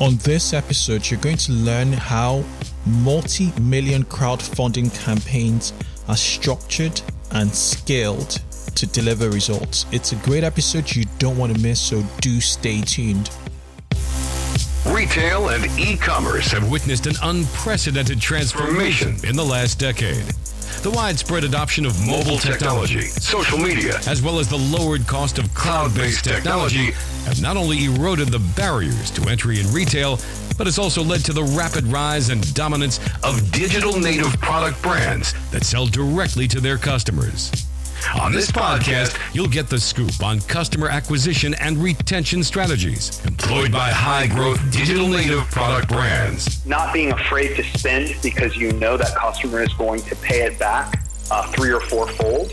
On this episode, you're going to learn how multi million crowdfunding campaigns are structured and scaled to deliver results. It's a great episode you don't want to miss, so do stay tuned. Retail and e commerce have witnessed an unprecedented transformation in the last decade. The widespread adoption of mobile technology, social media, as well as the lowered cost of cloud based technology have not only eroded the barriers to entry in retail, but has also led to the rapid rise and dominance of digital native product brands that sell directly to their customers. On this podcast, you'll get the scoop on customer acquisition and retention strategies employed by high growth digital native product brands. Not being afraid to spend because you know that customer is going to pay it back uh, three or four fold.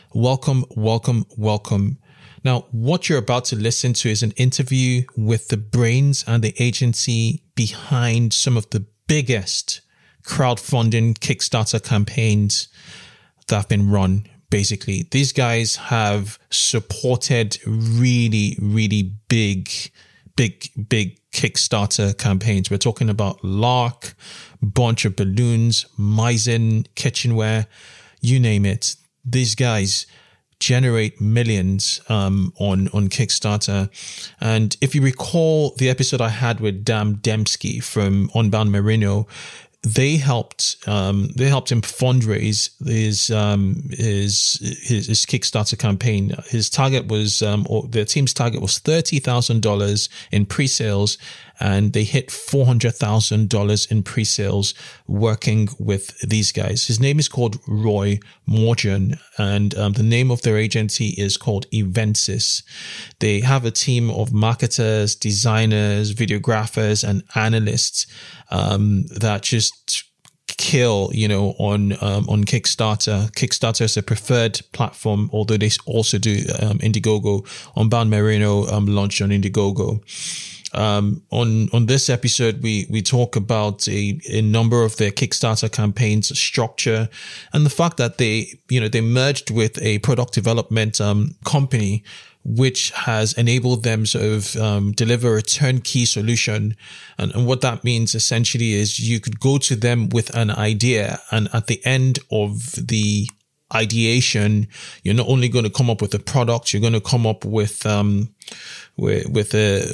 Welcome, welcome, welcome. Now, what you're about to listen to is an interview with the brains and the agency behind some of the biggest crowdfunding Kickstarter campaigns that have been run. Basically, these guys have supported really, really big, big, big Kickstarter campaigns. We're talking about Lark, Bunch of Balloons, Misen, Kitchenware, you name it. These guys generate millions um, on on Kickstarter. And if you recall the episode I had with Dan Demsky from Unbound Merino, they helped um, they helped him fundraise his um, his, his, his Kickstarter campaign. His target was um, or their team's target was thirty thousand dollars in pre-sales, and they hit four hundred thousand dollars in pre-sales working with these guys. His name is called Roy Morgan, and um, the name of their agency is called Eventus. They have a team of marketers, designers, videographers, and analysts um, that just kill you know on um, on kickstarter kickstarter is a preferred platform although they also do um, indiegogo unbound merino um, launched on indiegogo um, on on this episode, we we talk about a, a number of their Kickstarter campaigns structure and the fact that they you know they merged with a product development um, company which has enabled them sort of um, deliver a turnkey solution. And, and what that means essentially is you could go to them with an idea, and at the end of the ideation, you're not only going to come up with a product, you're going to come up with um, with, with a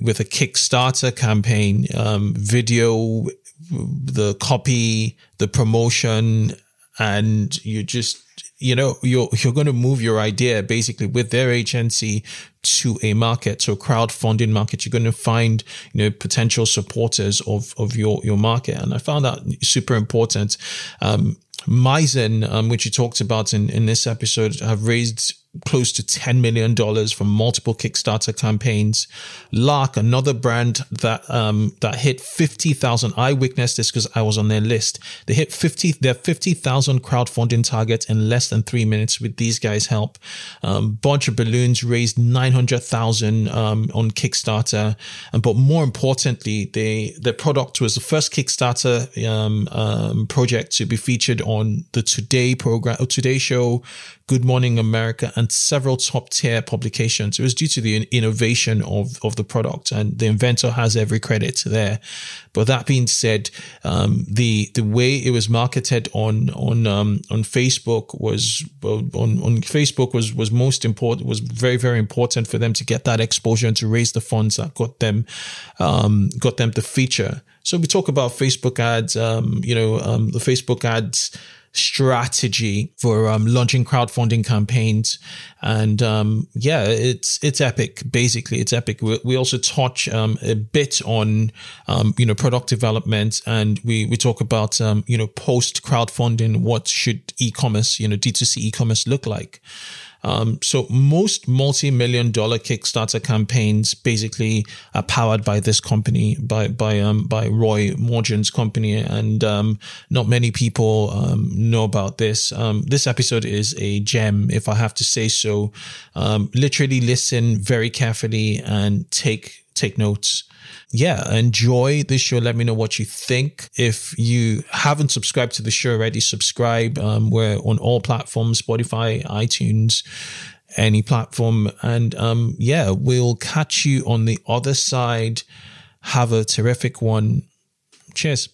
with, a Kickstarter campaign, um, video, the copy, the promotion, and you just you know you're you're going to move your idea basically with their agency to a market a crowdfunding market. You're going to find you know potential supporters of of your your market. And i found that super important. Um Misen, um, which you talked about in, in this episode, have raised close to $10 million from multiple Kickstarter campaigns. Lark, another brand that, um, that hit 50,000. I witnessed this because I was on their list. They hit 50, their 50,000 crowdfunding target in less than three minutes with these guys' help. Um, Bunch of Balloons raised 900,000, um, on Kickstarter. And, but more importantly, they, their product was the first Kickstarter, um, um, project to be featured on the Today program, Today show, Good Morning America, and several top tier publications. It was due to the innovation of, of the product, and the inventor has every credit there. But that being said, um, the the way it was marketed on on um, on Facebook was on on Facebook was was most important. Was very very important for them to get that exposure and to raise the funds that got them um, got them the feature. So we talk about Facebook ads, um, you know, um, the Facebook ads strategy for um, launching crowdfunding campaigns. And um, yeah, it's it's epic. Basically, it's epic. We, we also touch um, a bit on um, you know product development, and we we talk about um, you know post crowdfunding. What should e-commerce, you know, D2C e-commerce look like? Um, so most multi-million dollar Kickstarter campaigns basically are powered by this company, by by um, by Roy Morgan's company, and um, not many people um, know about this. Um, this episode is a gem, if I have to say so. Um, literally listen very carefully and take take notes yeah, enjoy this show. Let me know what you think. If you haven't subscribed to the show already, subscribe. Um, we're on all platforms, Spotify, iTunes, any platform. And um, yeah, we'll catch you on the other side. Have a terrific one. Cheers.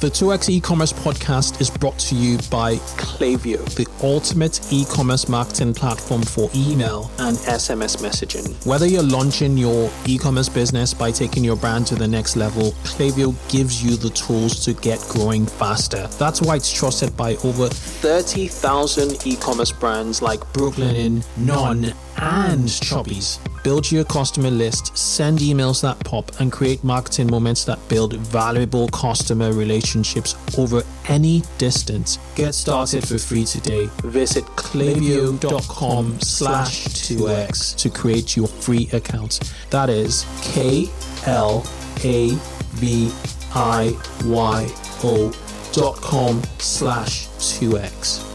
The 2x e-commerce podcast is brought to you by Klaviyo, the ultimate e-commerce marketing platform for email and SMS messaging. Whether you're launching your e-commerce business by taking your brand to the next level, Klaviyo gives you the tools to get growing faster. That's why it's trusted by over 30,000 e-commerce brands like Brooklinen, Non, and Chubbies. Build your customer list, send emails that pop, and create marketing moments that build valuable customer relationships over any distance. Get started for free today. Visit klaviyo.com slash 2x to create your free account. That is K L A V I Y O dot com slash 2x.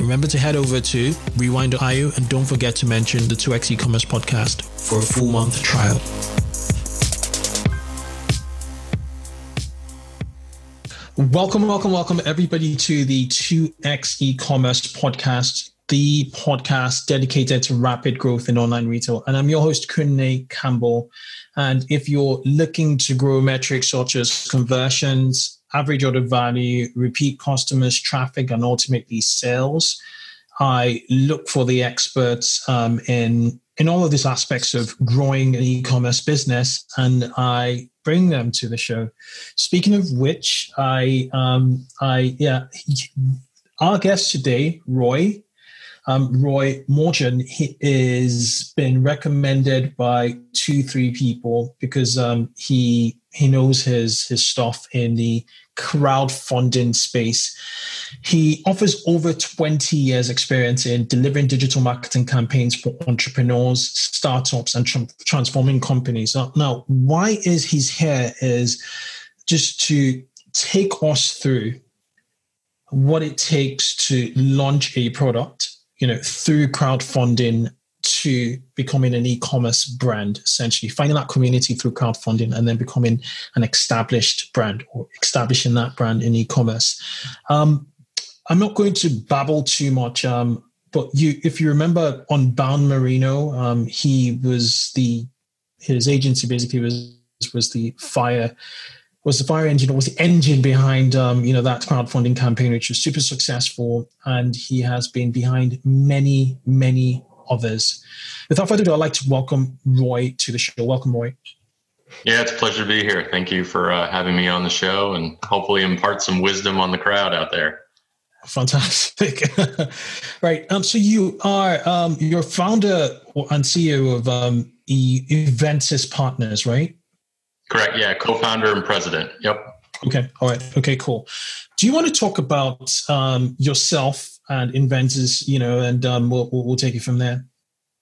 Remember to head over to rewind.io and don't forget to mention the 2x e-commerce podcast for a full month trial. Welcome, welcome, welcome everybody to the 2x e-commerce podcast, the podcast dedicated to rapid growth in online retail. And I'm your host, Kunle Campbell. And if you're looking to grow metrics such as conversions, average order value, repeat customers, traffic, and ultimately sales. I look for the experts um, in in all of these aspects of growing an e-commerce business, and I bring them to the show. Speaking of which, I um, I yeah, our guest today, Roy. Um, Roy Morgan he is been recommended by two, three people because um, he he knows his his stuff in the crowdfunding space. He offers over 20 years experience in delivering digital marketing campaigns for entrepreneurs, startups, and tra- transforming companies. Now, now, why is he's here is just to take us through what it takes to launch a product, you know, through crowdfunding to becoming an e-commerce brand, essentially finding that community through crowdfunding and then becoming an established brand or establishing that brand in e-commerce. Um, I'm not going to babble too much, um, but you, if you remember Unbound Merino um, he was the his agency basically was was the fire was the fire engine was the engine behind um, you know that crowdfunding campaign which was super successful and he has been behind many many others without further ado i'd like to welcome roy to the show welcome roy yeah it's a pleasure to be here thank you for uh, having me on the show and hopefully impart some wisdom on the crowd out there fantastic right um, so you are um, you're founder and ceo of um, Eventus Partners, right? Correct. Yeah, co-founder and president. Yep. Okay. All right. Okay. Cool. Do you want to talk about um, yourself and Eventus? You know, and um, we'll, we'll take it from there.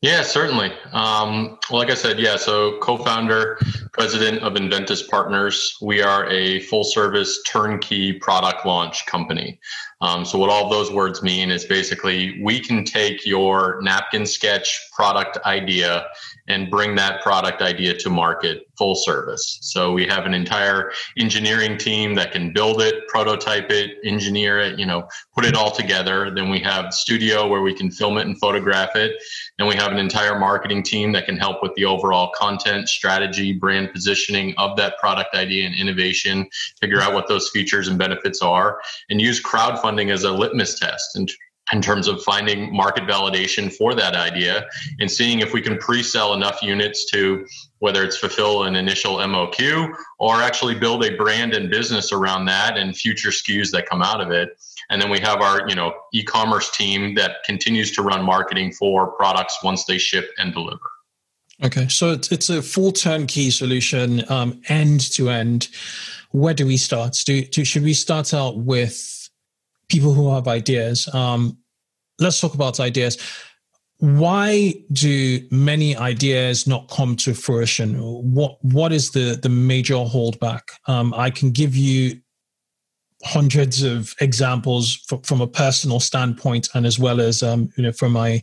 Yeah, certainly. Um, like I said, yeah. So, co-founder, president of Eventus Partners. We are a full-service turnkey product launch company. Um, so, what all those words mean is basically we can take your napkin sketch product idea and bring that product idea to market full service. So we have an entire engineering team that can build it, prototype it, engineer it, you know, put it all together. Then we have studio where we can film it and photograph it. And we have an entire marketing team that can help with the overall content strategy, brand positioning of that product idea and innovation, figure out what those features and benefits are, and use crowdfunding as a litmus test and in terms of finding market validation for that idea and seeing if we can pre-sell enough units to whether it's fulfill an initial MOQ or actually build a brand and business around that and future SKUs that come out of it. And then we have our, you know, e-commerce team that continues to run marketing for products once they ship and deliver. Okay, so it's, it's a full turnkey solution, um, end to end. Where do we start? Do, do should we start out with people who have ideas? Um, let's talk about ideas. Why do many ideas not come to fruition? What what is the the major holdback? Um, I can give you hundreds of examples from, from a personal standpoint, and as well as um, you know from my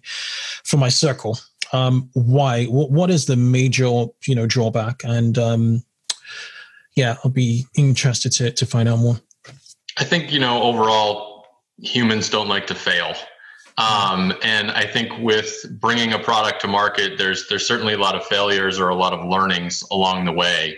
from my circle. Um, why? What, what is the major you know drawback? And um, yeah, I'll be interested to to find out more. I think you know overall humans don't like to fail. Um, and I think with bringing a product to market, there's there's certainly a lot of failures or a lot of learnings along the way.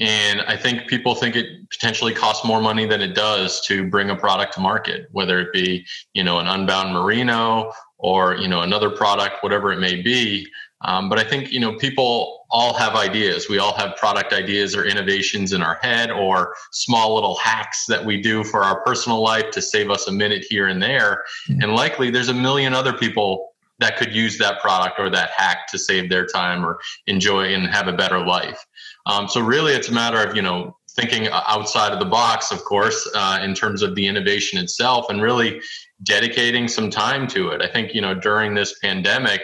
And I think people think it potentially costs more money than it does to bring a product to market, whether it be you know an unbound merino or you know another product, whatever it may be. Um, but I think you know people all have ideas. We all have product ideas or innovations in our head, or small little hacks that we do for our personal life to save us a minute here and there. Mm-hmm. And likely, there's a million other people that could use that product or that hack to save their time or enjoy and have a better life. Um, so really, it's a matter of you know thinking outside of the box, of course, uh, in terms of the innovation itself, and really dedicating some time to it. I think you know during this pandemic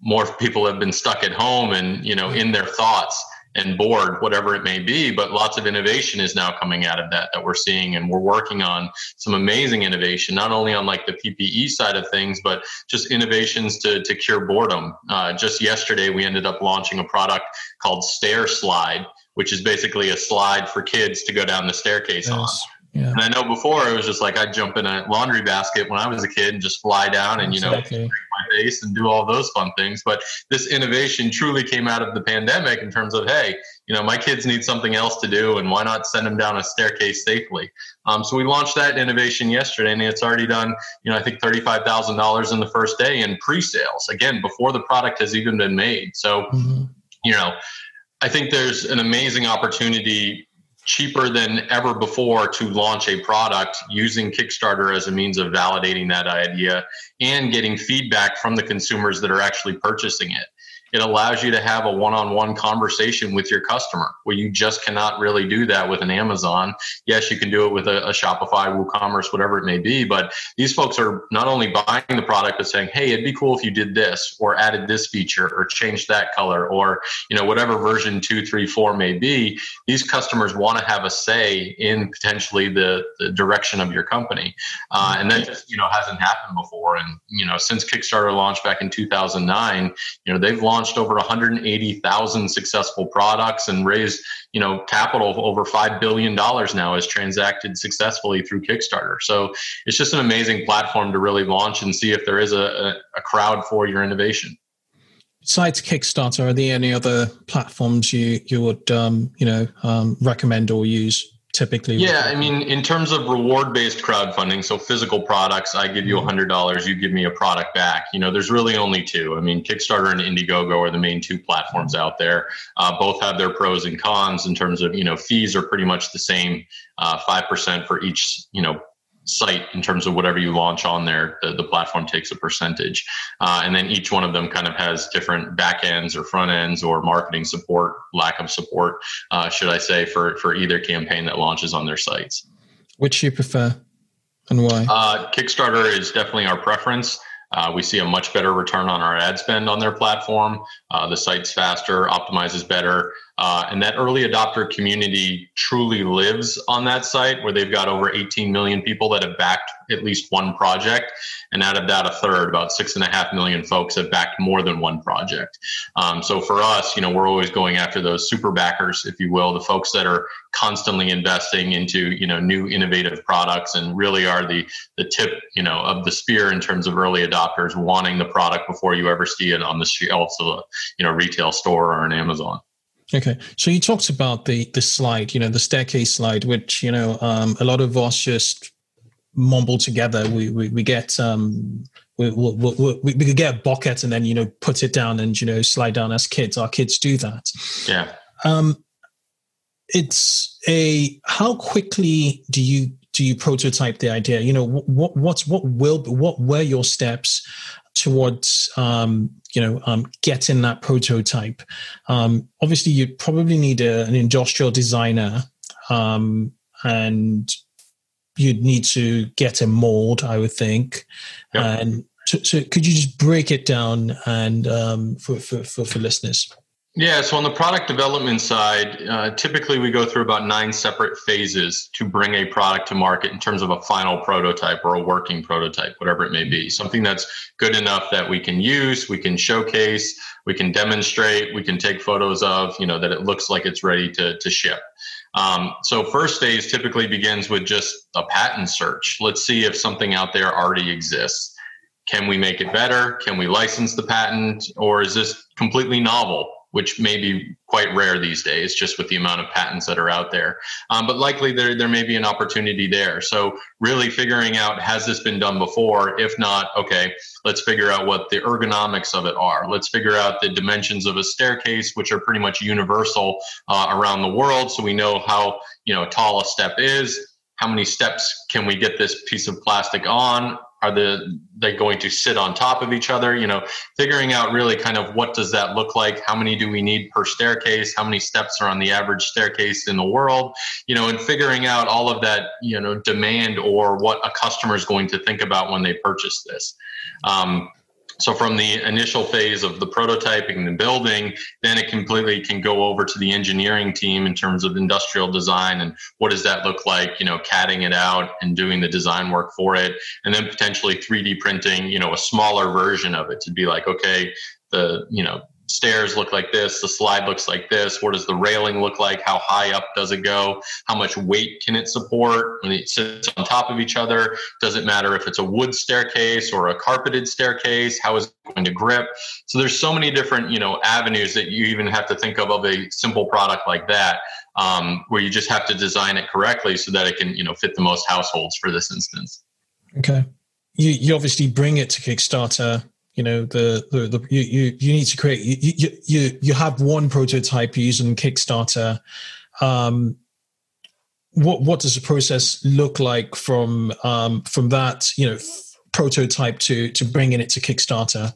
more people have been stuck at home and you know in their thoughts and bored whatever it may be but lots of innovation is now coming out of that that we're seeing. And we're working on some amazing innovation not only on like the ppe side of things but just innovations to, to cure boredom. Uh, just yesterday we ended up launching a product called stair slide which is basically a slide for kids to go down the staircase yes. on yeah. And I know before it was just like I'd jump in a laundry basket when I was a kid and just fly down and, you know, exactly. my face and do all those fun things. But this innovation truly came out of the pandemic in terms of, hey, you know, my kids need something else to do and why not send them down a staircase safely? Um, so we launched that innovation yesterday and it's already done, you know, I think $35,000 in the first day in pre sales, again, before the product has even been made. So, mm-hmm. you know, I think there's an amazing opportunity cheaper than ever before to launch a product using Kickstarter as a means of validating that idea and getting feedback from the consumers that are actually purchasing it. It allows you to have a one-on-one conversation with your customer where you just cannot really do that with an Amazon. Yes, you can do it with a, a Shopify, WooCommerce, whatever it may be, but these folks are not only buying the product but saying, "Hey, it'd be cool if you did this or added this feature or changed that color or you know whatever version two, three, four may be." These customers want to have a say in potentially the, the direction of your company, uh, and that just you know hasn't happened before. And you know since Kickstarter launched back in 2009, you know they've launched over 180,000 successful products and raised you know capital over five billion dollars now is transacted successfully through Kickstarter. So it's just an amazing platform to really launch and see if there is a, a crowd for your innovation. Besides Kickstarter, are there any other platforms you you would um, you know um, recommend or use? Typically yeah i mean in terms of reward based crowdfunding so physical products i give you $100 mm-hmm. you give me a product back. You know there's really only two. I mean kickstarter and indiegogo are the main two platforms out there. Uh, both have their pros and cons in terms of you know fees are pretty much the same uh, 5% for each you know site in terms of whatever you launch on there the, the platform takes a percentage. Uh, and then each one of them kind of has different back ends or front ends or marketing support lack of support uh, should i say for for either campaign that launches on their sites. Which you prefer and why? Uh, kickstarter is definitely our preference. Uh, we see a much better return on our ad spend on their platform. Uh, the site's faster, optimizes better, uh, and that early adopter community truly lives on that site where they've got over 18 million people that have backed at least one project. And out of that, a third, about six and a half million folks have backed more than one project. Um, so for us, you know, we're always going after those super backers, if you will, the folks that are constantly investing into, you know, new innovative products and really are the, the tip, you know, of the spear in terms of early adopters wanting the product before you ever see it on the shelves of a, you know, retail store or an Amazon. Okay, so you talked about the the slide, you know, the staircase slide, which you know um, a lot of us just mumble together. We we, we get um, we, we, we, we could get a bucket and then you know put it down and you know slide down as kids. Our kids do that. Yeah. Um, it's a how quickly do you do you prototype the idea? You know what what's what will what were your steps towards um, you know um, getting that prototype. Um, obviously, you'd probably need a, an industrial designer, um, and you'd need to get a mold, I would think. Yep. And so, so, could you just break it down and um, for, for, for for listeners? Yeah, so on the product development side, uh, typically we go through about nine separate phases to bring a product to market in terms of a final prototype or a working prototype, whatever it may be. Something that's good enough that we can use, we can showcase, we can demonstrate, we can take photos of, you know, that it looks like it's ready to, to ship. Um, so first phase typically begins with just a patent search. Let's see if something out there already exists. Can we make it better? Can we license the patent? Or is this completely novel? Which may be quite rare these days, just with the amount of patents that are out there. Um, but likely there, there may be an opportunity there. So, really figuring out has this been done before? If not, okay, let's figure out what the ergonomics of it are. Let's figure out the dimensions of a staircase, which are pretty much universal uh, around the world. So, we know how you know tall a step is. How many steps can we get this piece of plastic on? Are the they going to sit on top of each other? You know figuring out really kind of what does that look like? How many do we need per staircase? How many steps are on the average staircase in the world? You know and figuring out all of that you know demand or what a customer is going to think about when they purchase this. Um, so from the initial phase of the prototyping, the building, then it completely can go over to the engineering team in terms of industrial design and what does that look like, you know, CADing it out and doing the design work for it. And then potentially 3D printing, you know, a smaller version of it to be like, okay, the, you know, stairs look like this the slide looks like this what does the railing look like how high up does it go how much weight can it support when it sits on top of each other does it matter if it's a wood staircase or a carpeted staircase how is it going to grip? So there's so many different you know avenues that you even have to think of of a simple product like that um, where you just have to design it correctly so that it can you know fit the most households for this instance. Okay. You, you obviously bring it to kickstarter you know the the, the you, you you need to create you you you have one prototype using kickstarter. Um what what does the process look like from um from that you know f- prototype to to bringing it to kickstarter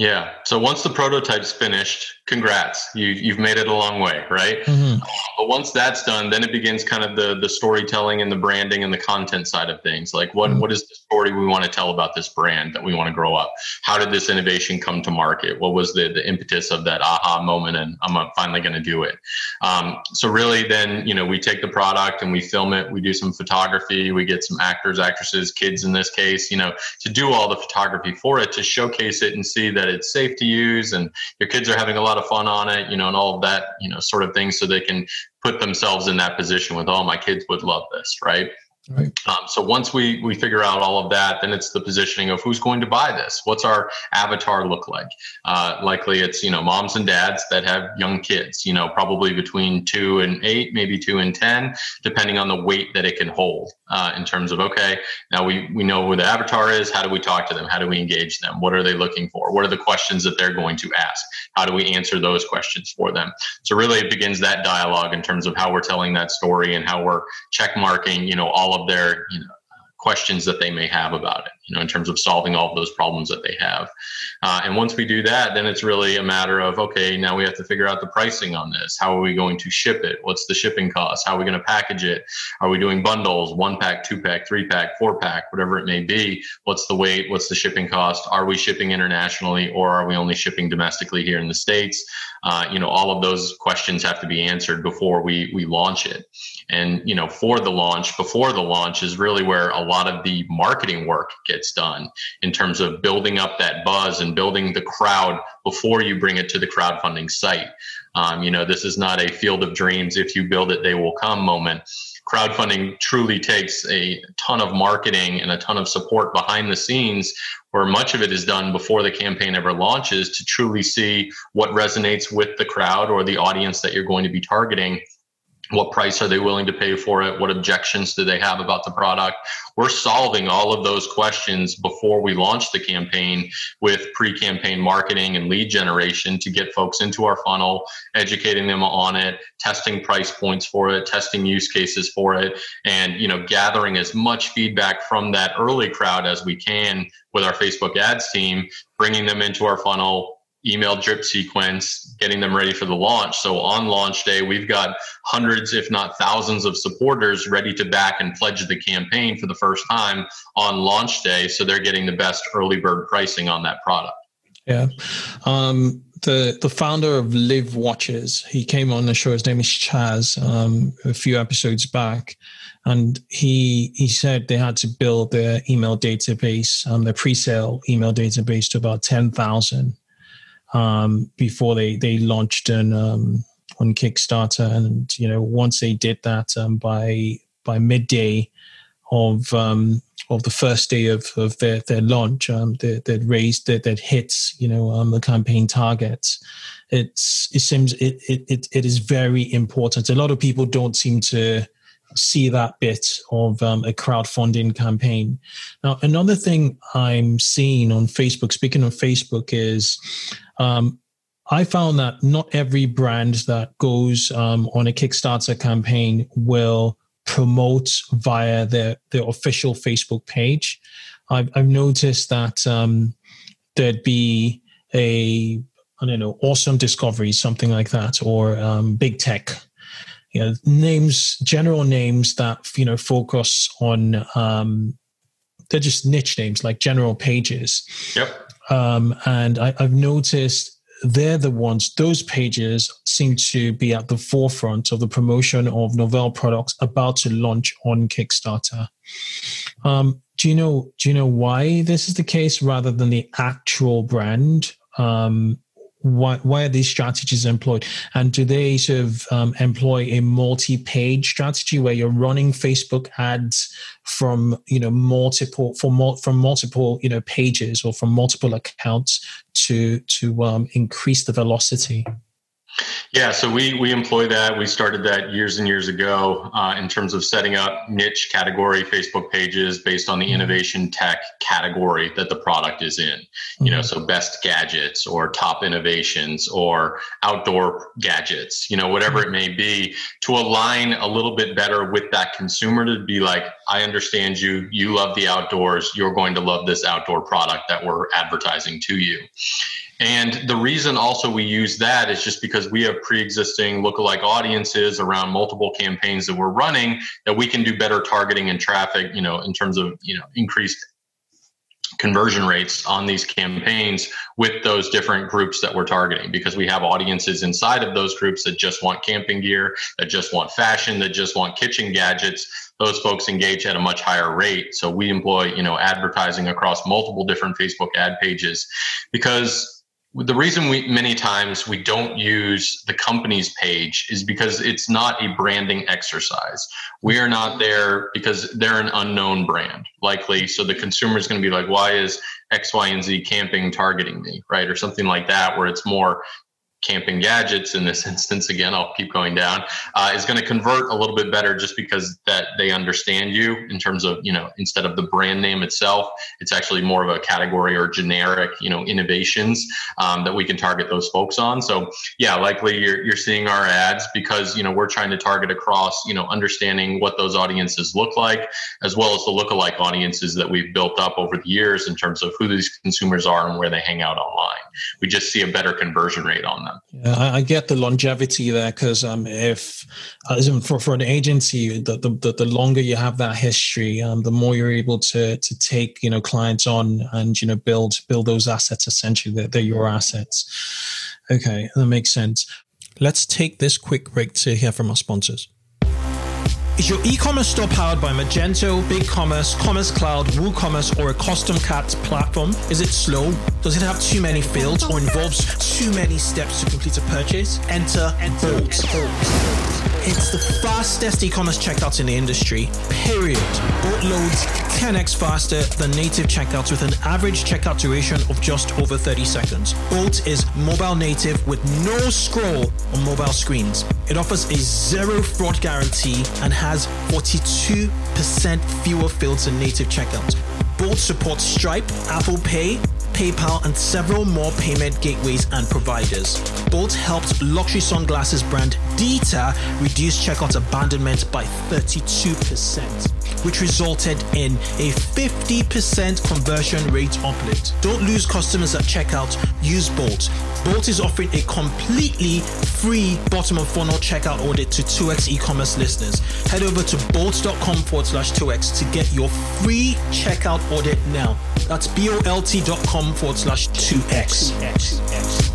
Yeah. So once the prototype's finished, congrats, you you've made it a long way, right? Mm-hmm. But once that's done, then it begins kind of the the storytelling and the branding and the content side of things. Like what mm-hmm. what is the story we want to tell about this brand that we want to grow up? How did this innovation come to market? What was the the impetus of that aha moment? And I'm finally going to do it. Um, so really, then you know we take the product and we film it. We do some photography. We get some actors, actresses, kids in this case, you know, to do all the photography for it to showcase it and see that it's safe to use and your kids are having a lot of fun on it, you know, and all of that, you know, sort of thing so they can put themselves in that position with, oh, my kids would love this, right? Right. Um, so once we we figure out all of that, then it's the positioning of who's going to buy this. What's our avatar look like? Uh, likely, it's you know moms and dads that have young kids. You know, probably between two and eight, maybe two and ten, depending on the weight that it can hold. Uh, in terms of okay, now we we know who the avatar is. How do we talk to them? How do we engage them? What are they looking for? What are the questions that they're going to ask? How do we answer those questions for them? So really, it begins that dialogue in terms of how we're telling that story and how we're check marking. You know all all of their you know questions that they may have about it, you know, in terms of solving all of those problems that they have. Uh, and once we do that, then it's really a matter of, okay, now we have to figure out the pricing on this. How are we going to ship it? What's the shipping cost? How are we going to package it? Are we doing bundles, one pack, two pack, three pack, four pack, whatever it may be? What's the weight? What's the shipping cost? Are we shipping internationally or are we only shipping domestically here in the States? Uh, you know, all of those questions have to be answered before we, we launch it. And, you know, for the launch, before the launch is really where a lot of the marketing work gets done in terms of building up that buzz and building the crowd before you bring it to the crowdfunding site. Um, you know, this is not a field of dreams. If you build it, they will come moment. Crowdfunding truly takes a ton of marketing and a ton of support behind the scenes where much of it is done before the campaign ever launches to truly see what resonates with the crowd or the audience that you're going to be targeting what price are they willing to pay for it? What objections do they have about the product? We're solving all of those questions before we launch the campaign with pre-campaign marketing and lead generation to get folks into our funnel educating them on it testing price points for it testing use cases for it and you know gathering as much feedback from that early crowd as we can with our facebook ads team bringing them into our funnel email drip sequence, getting them ready for the launch. So on launch day, we've got hundreds, if not thousands, of supporters ready to back and pledge the campaign for the first time on launch day. So they're getting the best early bird pricing on that product. Yeah. Um, the the founder of Live Watches, he came on the show. His name is Chaz. Um, a few episodes back, and he he said they had to build their email database, um, their pre-sale email database to about ten thousand um, before they they launched on um, on Kickstarter, and you know once they did that um, by by midday of um, of the first day of, of their, their launch, um, they, they'd raised that that hits you know um, the campaign targets. It's it seems it, it it it is very important. A lot of people don't seem to see that bit of um, a crowdfunding campaign. Now, another thing I'm seeing on Facebook, speaking of Facebook, is um, I found that not every brand that goes um, on a Kickstarter campaign will promote via their, their official Facebook page. I've, I've noticed that um, there'd be a I don't know, awesome discovery, something like that, or um, big tech. You know names general names that you know focus on um they're just niche names like general pages. Yep um and I, i've noticed they're the ones those pages seem to be at the forefront of the promotion of novel products about to launch on kickstarter. Um do you know do you know why this is the case rather than the actual brand? Um why, why are these strategies employed? And do they sort of um, employ a multi-page strategy where you're running facebook ads from you know multiple from from multiple you know pages or from multiple accounts to to um, increase the velocity yeah, so we we employ that. We started that years and years ago uh, in terms of setting up niche category Facebook pages based on the mm-hmm. innovation tech category that the product is in. You know, mm-hmm. so best gadgets or top innovations or outdoor gadgets. You know, whatever it may be, to align a little bit better with that consumer to be like, I understand you. You love the outdoors. You're going to love this outdoor product that we're advertising to you And the reason also we use that is just because we have pre-existing lookalike audiences around multiple campaigns that we're running that we can do better targeting and traffic, you know, in terms of, you know, increased conversion rates on these campaigns with those different groups that we're targeting because we have audiences inside of those groups that just want camping gear, that just want fashion, that just want kitchen gadgets. Those folks engage at a much higher rate. So we employ, you know, advertising across multiple different Facebook ad pages because the reason we many times we don't use the company's page is because it's not a branding exercise. We are not there because they're an unknown brand, likely. So the consumer is going to be like, why is X, Y, and Z camping targeting me, right? Or something like that, where it's more camping gadgets in this instance again i'll keep going down uh, is going to convert a little bit better just because that they understand you in terms of you know instead of the brand name itself it's actually more of a category or generic you know innovations um, that we can target those folks on. So yeah likely you're, you're seeing our ads because you know we're trying to target across you know understanding what those audiences look like as well as the lookalike audiences that we've built up over the years in terms of who these consumers are and where they hang out online. We just see a better conversion rate on yeah, I, get the longevity there because um, if uh, for for an agency, the, the the longer you have that history, um, the more you're able to to take you know clients on and you know build build those assets. Essentially, they're your assets. Okay, that makes sense. Let's take this quick break to hear from our sponsors. Is your e-commerce store powered by Magento, BigCommerce, Commerce Cloud, WooCommerce, or a custom cat platform? Is it slow? Does it have too many fields or involves too many steps to complete a purchase? Enter Bolt. It's the fastest e-commerce checkout in the industry, period. Bolt loads 10x faster than native checkouts with an average checkout duration of just over 30 seconds. Bolt is mobile native with no scroll on mobile screens. It offers a zero fraud guarantee and has 42% fewer fields native checkouts. Bolt supports Stripe, Apple Pay, PayPal, and several more payment gateways and providers. Bolt helped luxury sunglasses brand Dita reduce checkout abandonment by 32% which resulted in a 50% conversion rate uplift. Don't lose customers at checkout, use Bolt. Bolt is offering a completely free bottom of funnel checkout audit to 2x e-commerce listeners. Head over to bolt.com forward slash 2x to get your free checkout audit now. That's bolt.com forward slash 2x.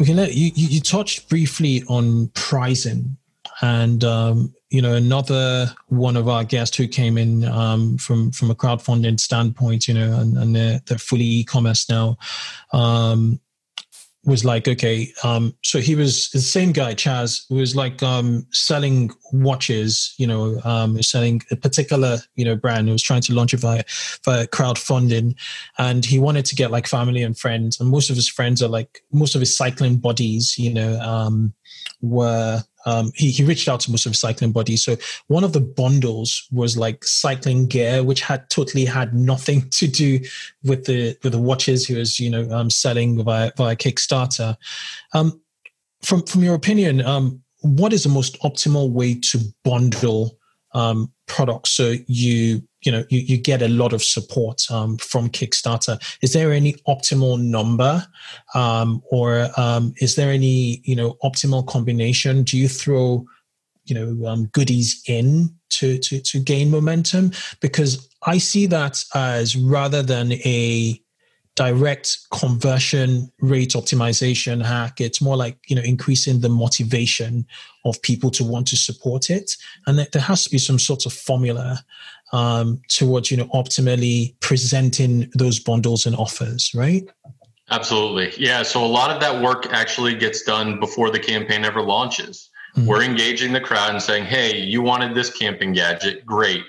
Okay, you, you, you touched briefly on pricing, and um, you know another one of our guests who came in um, from from a crowdfunding standpoint, you know, and, and they're, they're fully e-commerce now. Um, was like, okay, um, so he was the same guy, Chaz, who was like um, selling watches, you know, um, selling a particular, you know, brand. He was trying to launch it via, via crowdfunding. And he wanted to get like family and friends. And most of his friends are like, most of his cycling buddies, you know, um, were um, he, he reached out to most of cycling buddies. So one of the bundles was like cycling gear, which had totally had nothing to do with the with the watches he was you know um, selling via via Kickstarter. Um, from from your opinion, um, what is the most optimal way to bundle products so you you know you, you get a lot of support um, from kickstarter. Is there any optimal number um, or um, is there any you know optimal combination? Do you throw you know um, goodies in to, to to gain momentum? Because i see that as rather than a direct conversion rate optimization hack. It's more like you know increasing the motivation of people to want to support it. And there has to be some sort of formula um, towards you know optimally presenting those bundles and offers right? Absolutely. Yeah so a lot of that work actually gets done before the campaign ever launches. Mm-hmm. we're engaging the crowd and saying hey you wanted this camping gadget? Great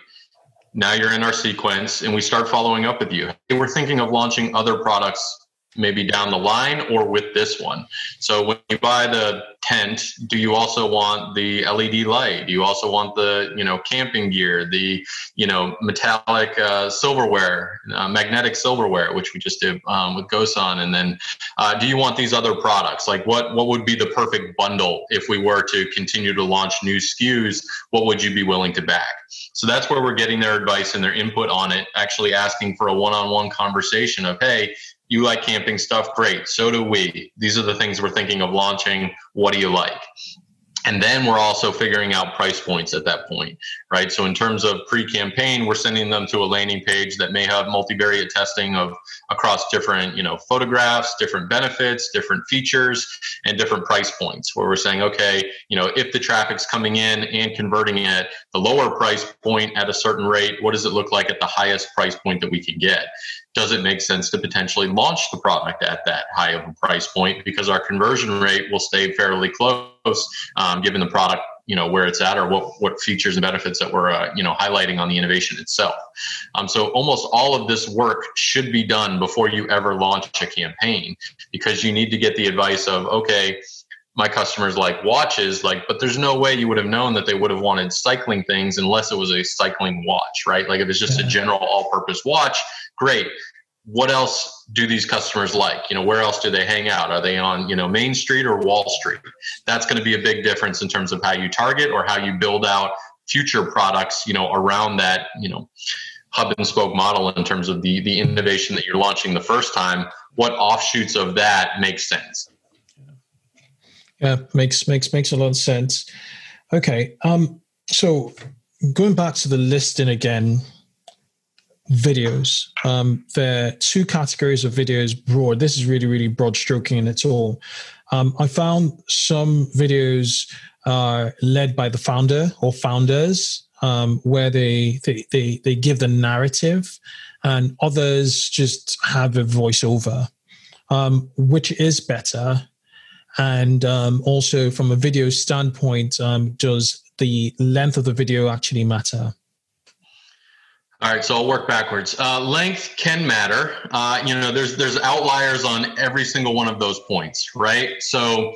now you're in our sequence and we start following up with you. We're thinking of launching other products maybe down the line or with this one. So when you buy the tent, do you also want the LED light? Do you also want the you know camping gear, the you know metallic uh, silverware, uh, magnetic silverware, which we just did um, with GoSun, and then uh, do you want these other products? Like what what would be the perfect bundle if we were to continue to launch new SKUs? What would you be willing to back? So that's where we're getting their advice and their input on it. Actually asking for a one-on-one conversation of hey you like camping stuff great. So do we. These are the things we're thinking of launching. What do you like? And then we're also figuring out price points at that point right? So in terms of pre-campaign we're sending them to a landing page that may have multivariate testing of across different you know photographs different benefits different features and different price points where we're saying okay you know if the traffic's coming in and converting at the lower price point at a certain rate what does it look like at the highest price point that we can get does it make sense to potentially launch the product at that high of a price point? Because our conversion rate will stay fairly close um, given the product you know where it's at or what what features and benefits that we're uh, you know highlighting on the innovation itself. Um, so almost all of this work should be done before you ever launch a campaign because you need to get the advice of okay my customers like watches like but there's no way you would have known that they would have wanted cycling things unless it was a cycling watch right? Like if it's just a general all purpose watch great. What else do these customers like? You know where else do they hang out? Are they on you know main street or wall street? That's going to be a big difference in terms of how you target or how you build out future products you know around that you know hub and spoke model in terms of the the innovation that you're launching the first time. What offshoots of that makes sense yeah, makes makes makes a lot of sense. Okay, um, so going back to the listing again, videos. Um, there are two categories of videos. Broad. This is really really broad stroking in its all. Um, I found some videos are led by the founder or founders, um, where they, they they they give the narrative, and others just have a voiceover, um, which is better and um, also, from a video standpoint, um, does the length of the video actually matter? All right, so I'll work backwards. Uh, length can matter. Uh, you know, there's there's outliers on every single one of those points, right? So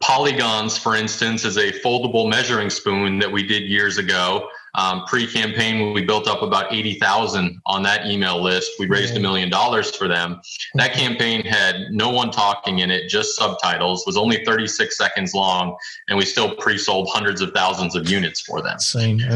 polygons, for instance, is a foldable measuring spoon that we did years ago. Um, pre-campaign, we built up about 80,000 on that email list. We raised a million dollars for them. That campaign had no one talking in it, just subtitles, was only 36 seconds long, and we still pre-sold hundreds of thousands of units for them.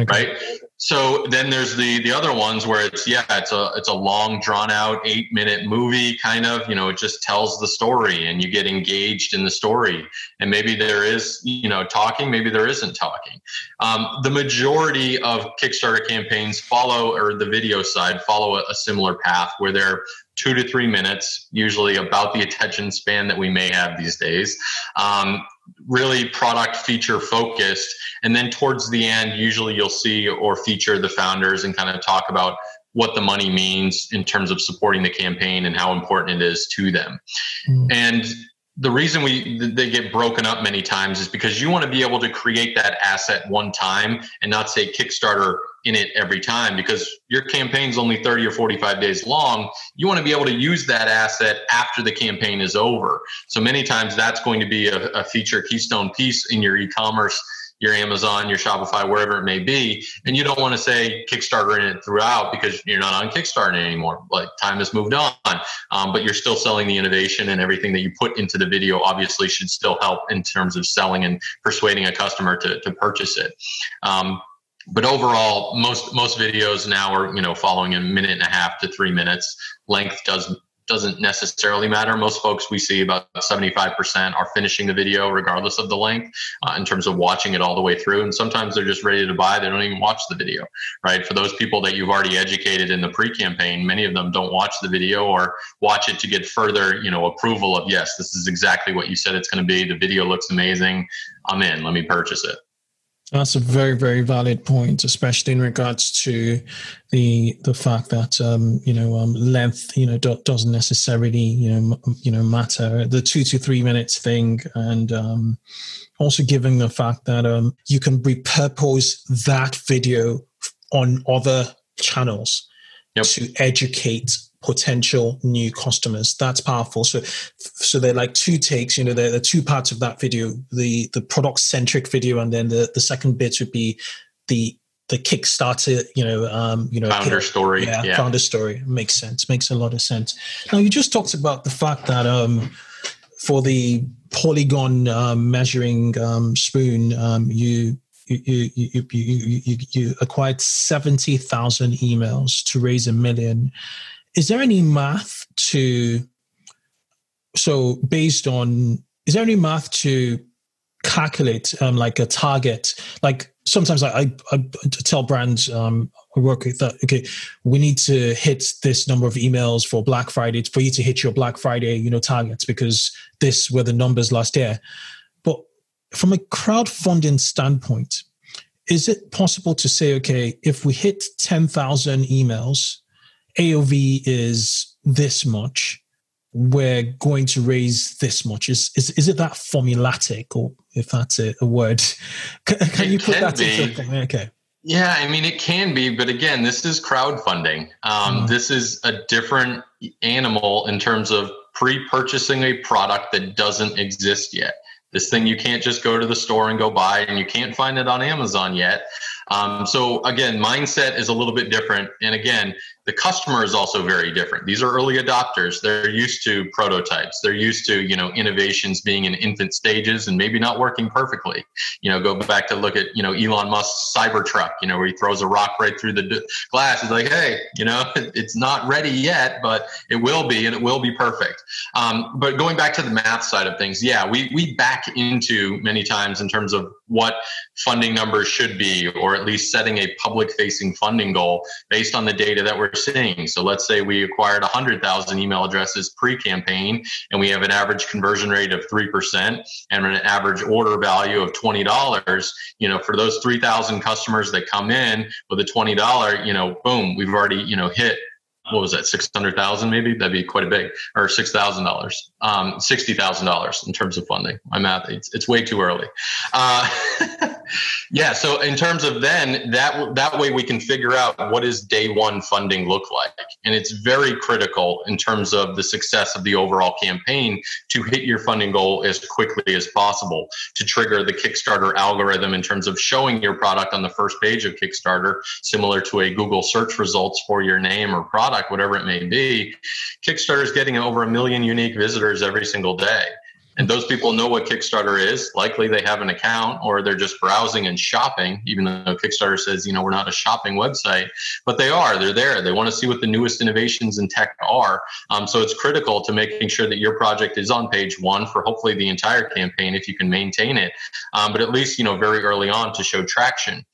Okay. Right? So then there's the the other ones where it's yeah, it's a it's a long drawn out 8-minute movie kind of, you know, it just tells the story and you get engaged in the story. And maybe there is, you know, talking, maybe there isn't talking. Um, the majority of Kickstarter campaigns follow, or the video side follow a, a similar path where they're two to three minutes, usually about the attention span that we may have these days. Um, really product feature focused. And then towards the end, usually you'll see or feature the founders and kind of talk about what the money means in terms of supporting the campaign and how important it is to them. Mm. And the reason we they get broken up many times is because you want to be able to create that asset one time and not say Kickstarter in it every time because your campaign's only 30 or 45 days long. You want to be able to use that asset after the campaign is over. So many times that's going to be a, a feature keystone piece in your e-commerce your Amazon, your Shopify, wherever it may be. And you don't want to say Kickstarter in it throughout because you're not on Kickstarter anymore. Like time has moved on, um, but you're still selling the innovation and everything that you put into the video obviously should still help in terms of selling and persuading a customer to, to purchase it. Um, but overall, most most videos now are you know following a minute and a half to three minutes. Length does doesn't necessarily matter. Most folks we see about 75% are finishing the video regardless of the length uh, in terms of watching it all the way through. And sometimes they're just ready to buy. They don't even watch the video, right? For those people that you've already educated in the pre-campaign, many of them don't watch the video or watch it to get further, you know, approval of, yes, this is exactly what you said it's going to be. The video looks amazing. I'm in, let me purchase it. That's a very, very valid point, especially in regards to the the fact that um, you know um, length, you know, do, doesn't necessarily you know m- you know matter. The two to three minutes thing, and um, also given the fact that um, you can repurpose that video on other channels yep. to educate potential new customers. That's powerful. So, so they're like two takes. You know, they're the two parts of that video: the the product centric video, and then the the second bit would be the the Kickstarter, you know, um, you know, founder story. Yeah, yeah, founder story makes sense. Makes a lot of sense. Now, you just talked about the fact that um, for the polygon um, measuring um, spoon, um, you you, you, you, you, you acquired 70,000 emails to raise a million. Is there any math to, so based on, is there any math to calculate um, like a target? Like sometimes I, I, I tell brands um, I work with that, okay, we need to hit this number of emails for Black Friday for you to hit your Black Friday, you know, targets because this were the numbers last year. But from a crowdfunding standpoint, is it possible to say, okay, if we hit 10,000 emails, AOV is this much, we're going to raise this much? Is is, is it that formulatic, or if that's a, a word? Can, can you put that be. into Okay. Yeah, I mean, it can be, but again, this is crowdfunding. Um, mm. This is a different animal in terms of pre purchasing a product that doesn't exist yet. This thing you can't just go to the store and go buy, and you can't find it on Amazon yet. Um, so again, mindset is a little bit different. And again, the customer is also very different. These are early adopters. They're used to prototypes. They're used to, you know, innovations being in infant stages and maybe not working perfectly. You know, go back to look at, you know, Elon Musk's Cybertruck, you know, where he throws a rock right through the glass. He's like, hey, you know, it's not ready yet, but it will be and it will be perfect. Um, but going back to the math side of things, yeah, we, we back into many times in terms of what funding numbers should be, or at least setting a public facing funding goal based on the data that we're seeing. So let's say we acquired 100,000 email addresses pre campaign and we have an average conversion rate of 3% and an average order value of $20. You know, for those 3,000 customers that come in with a $20, you know, boom, we've already, you know, hit what was that, 600,000 maybe? That'd be quite a big, or $6,000, um, $60,000 in terms of funding. My math, it's, it's way too early. Uh, yeah. So in terms of then that, that way we can figure out what does day one funding look like? And it's very critical in terms of the success of the overall campaign to hit your funding goal as quickly as possible to trigger the Kickstarter algorithm in terms of showing your product on the first page of Kickstarter, similar to a Google search results for your name or product product, whatever it may be, Kickstarter is getting over a million unique visitors every single day. And those people know what Kickstarter is. Likely they have an account or they're just browsing and shopping, even though Kickstarter says, you know, we're not a shopping website, but they are. They're there. They want to see what the newest innovations in tech are. Um, so it's critical to making sure that your project is on page one for hopefully the entire campaign if you can maintain it, um, but at least, you know, very early on to show traction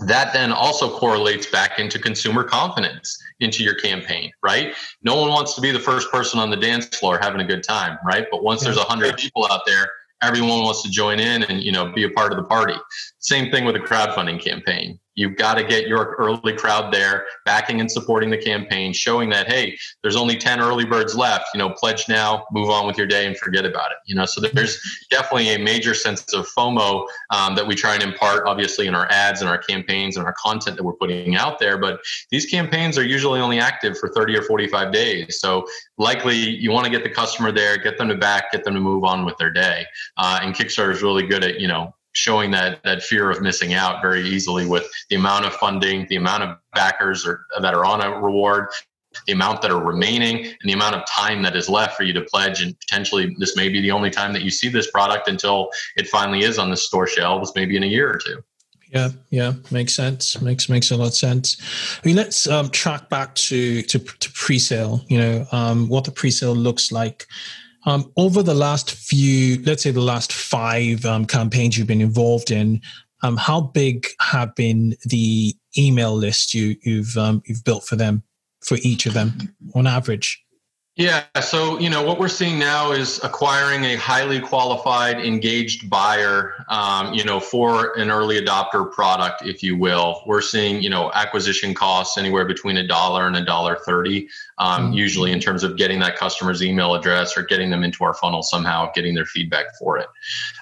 that then also correlates back into consumer confidence into your campaign, right? No one wants to be the first person on the dance floor having a good time, right? But once there's a hundred people out there, everyone wants to join in and you know be a part of the party. Same thing with a crowdfunding campaign. You've got to get your early crowd there, backing and supporting the campaign, showing that hey, there's only 10 early birds left. You know, pledge now, move on with your day, and forget about it. You know, so there's definitely a major sense of FOMO um, that we try and impart, obviously, in our ads and our campaigns and our content that we're putting out there. But these campaigns are usually only active for 30 or 45 days, so likely you want to get the customer there, get them to back, get them to move on with their day. Uh, and Kickstarter is really good at you know showing that that fear of missing out very easily with the amount of funding, the amount of backers or, that are on a reward, the amount that are remaining, and the amount of time that is left for you to pledge. And potentially, this may be the only time that you see this product until it finally is on the store shelves, maybe in a year or two. Yeah, yeah, makes sense. Makes makes a lot of sense. I mean, let's um, track back to to, to pre-sale. You know, um, what the pre-sale looks like um, over the last few, let's say the last five um, campaigns you've been involved in, um, how big have been the email list you, you've um, you've built for them for each of them on average? Yeah, so you know what we're seeing now is acquiring a highly qualified, engaged buyer. Um, you know, for an early adopter product, if you will. We're seeing you know acquisition costs anywhere between a dollar and a dollar thirty um, mm-hmm. usually in terms of getting that customer's email address or getting them into our funnel somehow, getting their feedback for it.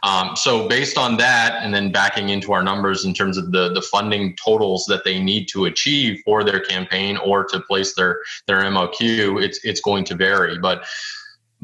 Um, so based on that, and then backing into our numbers in terms of the the funding totals that they need to achieve for their campaign or to place their their MOQ, it's it's going to vary, but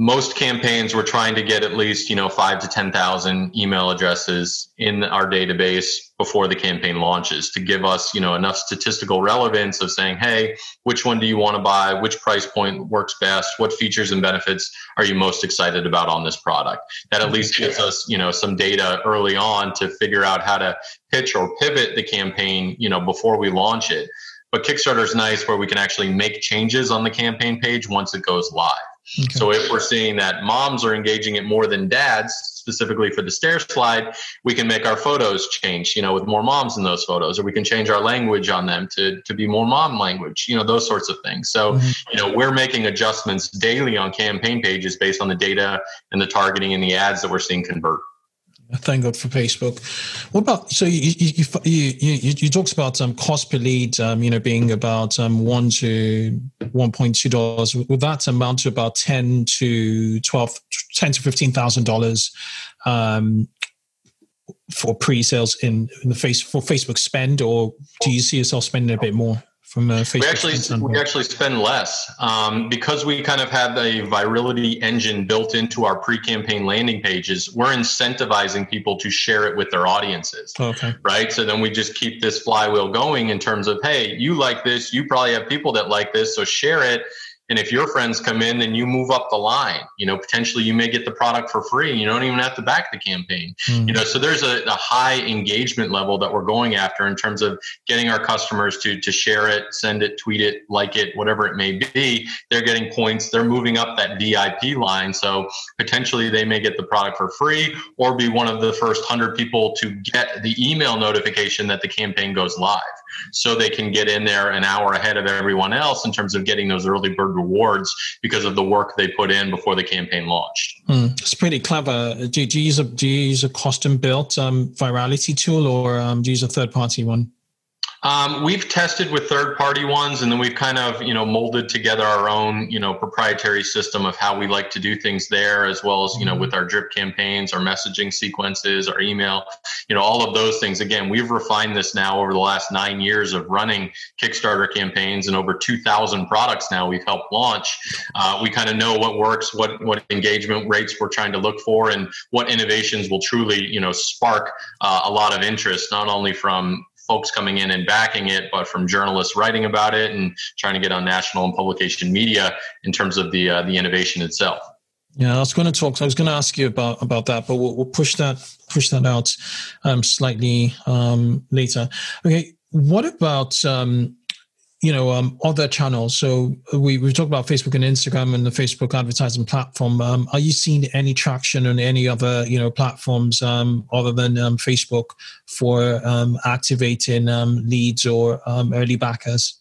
most campaigns we're trying to get at least you know five to ten thousand email addresses in our database before the campaign launches to give us you know enough statistical relevance of saying hey which one do you want to buy? Which price point works best? What features and benefits are you most excited about on this product? That at least gives us you know some data early on to figure out how to pitch or pivot the campaign you know before we launch it. But kickstarter is nice where we can actually make changes on the campaign page once it goes live Okay. So if we're seeing that moms are engaging it more than dads, specifically for the stair slide, we can make our photos change, you know, with more moms in those photos, or we can change our language on them to, to be more mom language, you know, those sorts of things. So, mm-hmm. you know, we're making adjustments daily on campaign pages based on the data and the targeting and the ads that we're seeing convert. Thank God for Facebook. What about so you you you you, you talked about um, cost per lead, um, you know, being about um, one to one point two dollars. Would that amount to about ten to 12, 10 to fifteen thousand dollars um, for pre-sales in, in the face for Facebook spend, or do you see yourself spending a bit more? From a Facebook we actually we actually spend less um, because we kind of have a virality engine built into our pre-campaign landing pages. We're incentivizing people to share it with their audiences. Okay. Right. So then we just keep this flywheel going in terms of hey, you like this, you probably have people that like this, so share it and if your friends come in, then you move up the line. You know, potentially you may get the product for free. You don't even have to back the campaign. Mm. You know, so there's a, a, high engagement level that we're going after in terms of getting our customers to to share it, send it, tweet it, like it, whatever it may be. They're getting points. They're moving up that VIP line. So potentially they may get the product for free or be one of the first hundred people to get the email notification that the campaign goes live so they can get in there an hour ahead of everyone else in terms of getting those early bird rewards because of the work they put in before the campaign launched. Mm, it's pretty clever. Do, do, you use a do you use a custom built um, virality tool or um, do you use a third party one? Um, we've tested with third-party ones, and then we've kind of, you know, molded together our own, you know, proprietary system of how we like to do things there, as well as, you know, with our drip campaigns, our messaging sequences, our email, you know, all of those things. Again, we've refined this now over the last nine years of running Kickstarter campaigns and over 2,000 products now we've helped launch. Uh, we kind of know what works, what what engagement rates we're trying to look for, and what innovations will truly, you know, spark uh, a lot of interest, not only from folks coming in and backing it, but from journalists writing about it and trying to get on national and publication media in terms of the uh, the innovation itself. Yeah, I was going to talk. I was going to ask you about about that, but we'll, we'll push that push that out um, slightly um, later. Okay, what about um, you know um, other channels so we, we talked about facebook and instagram and the facebook advertising platform um, are you seeing any traction on any other you know platforms um, other than um, facebook for um, activating um, leads or early backers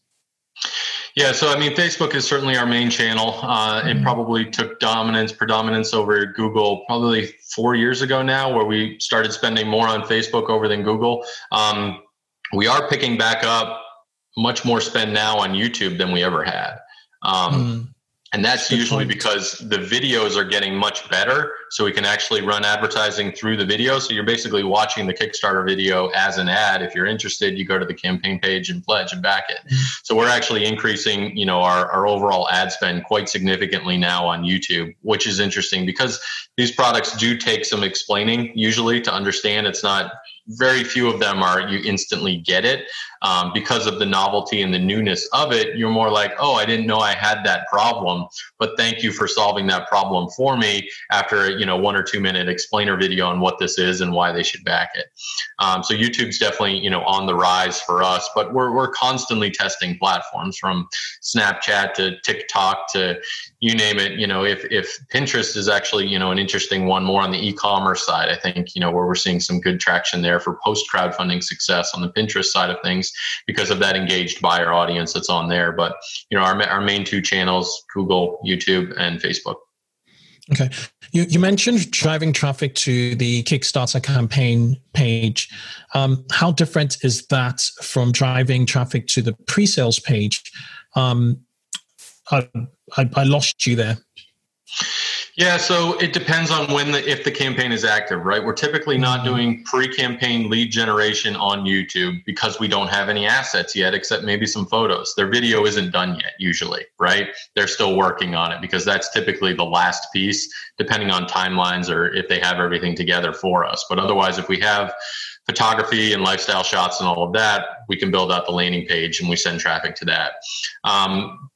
yeah, so I mean, Facebook is certainly our main channel. Uh, it mm-hmm. probably took dominance, predominance over Google probably four years ago now, where we started spending more on Facebook over than Google. Um, we are picking back up much more spend now on YouTube than we ever had. Um, mm. And that's Good usually because the videos are getting much better. So we can actually run advertising through the video. So you're basically watching the Kickstarter video as an ad. If you're interested, you go to the campaign page and pledge and back it. Mm. So we're actually increasing, you know, our, our overall ad spend quite significantly now on YouTube, which is interesting because these products do take some explaining usually to understand. It's not very few of them are you instantly get it um, because of the novelty and the newness of it you're more like oh i didn't know i had that problem but thank you for solving that problem for me after you know one or two minute explainer video on what this is and why they should back it. Um, so youtube's definitely you know on the rise for us but we're, we're constantly testing platforms from snapchat to tiktok to you name it. You know if if pinterest is actually you know an interesting one more on the e-commerce side i think you know where we're seeing some good traction there for post crowdfunding success on the pinterest side of things because of that engaged buyer audience that's on there. But you know our, our main two channels google youtube and facebook. Okay. You, you mentioned driving traffic to the kickstarter campaign page. Um, how different is that from driving traffic to the pre-sales page? Um, I, I, I lost you there. Yeah, so it depends on when the if the campaign is active, right? We're typically not mm-hmm. doing pre-campaign lead generation on YouTube because we don't have any assets yet, except maybe some photos. Their video isn't done yet, usually, right? They're still working on it because that's typically the last piece, depending on timelines or if they have everything together for us. But otherwise, if we have photography and lifestyle shots and all of that, we can build out the landing page and we send traffic to that. Um,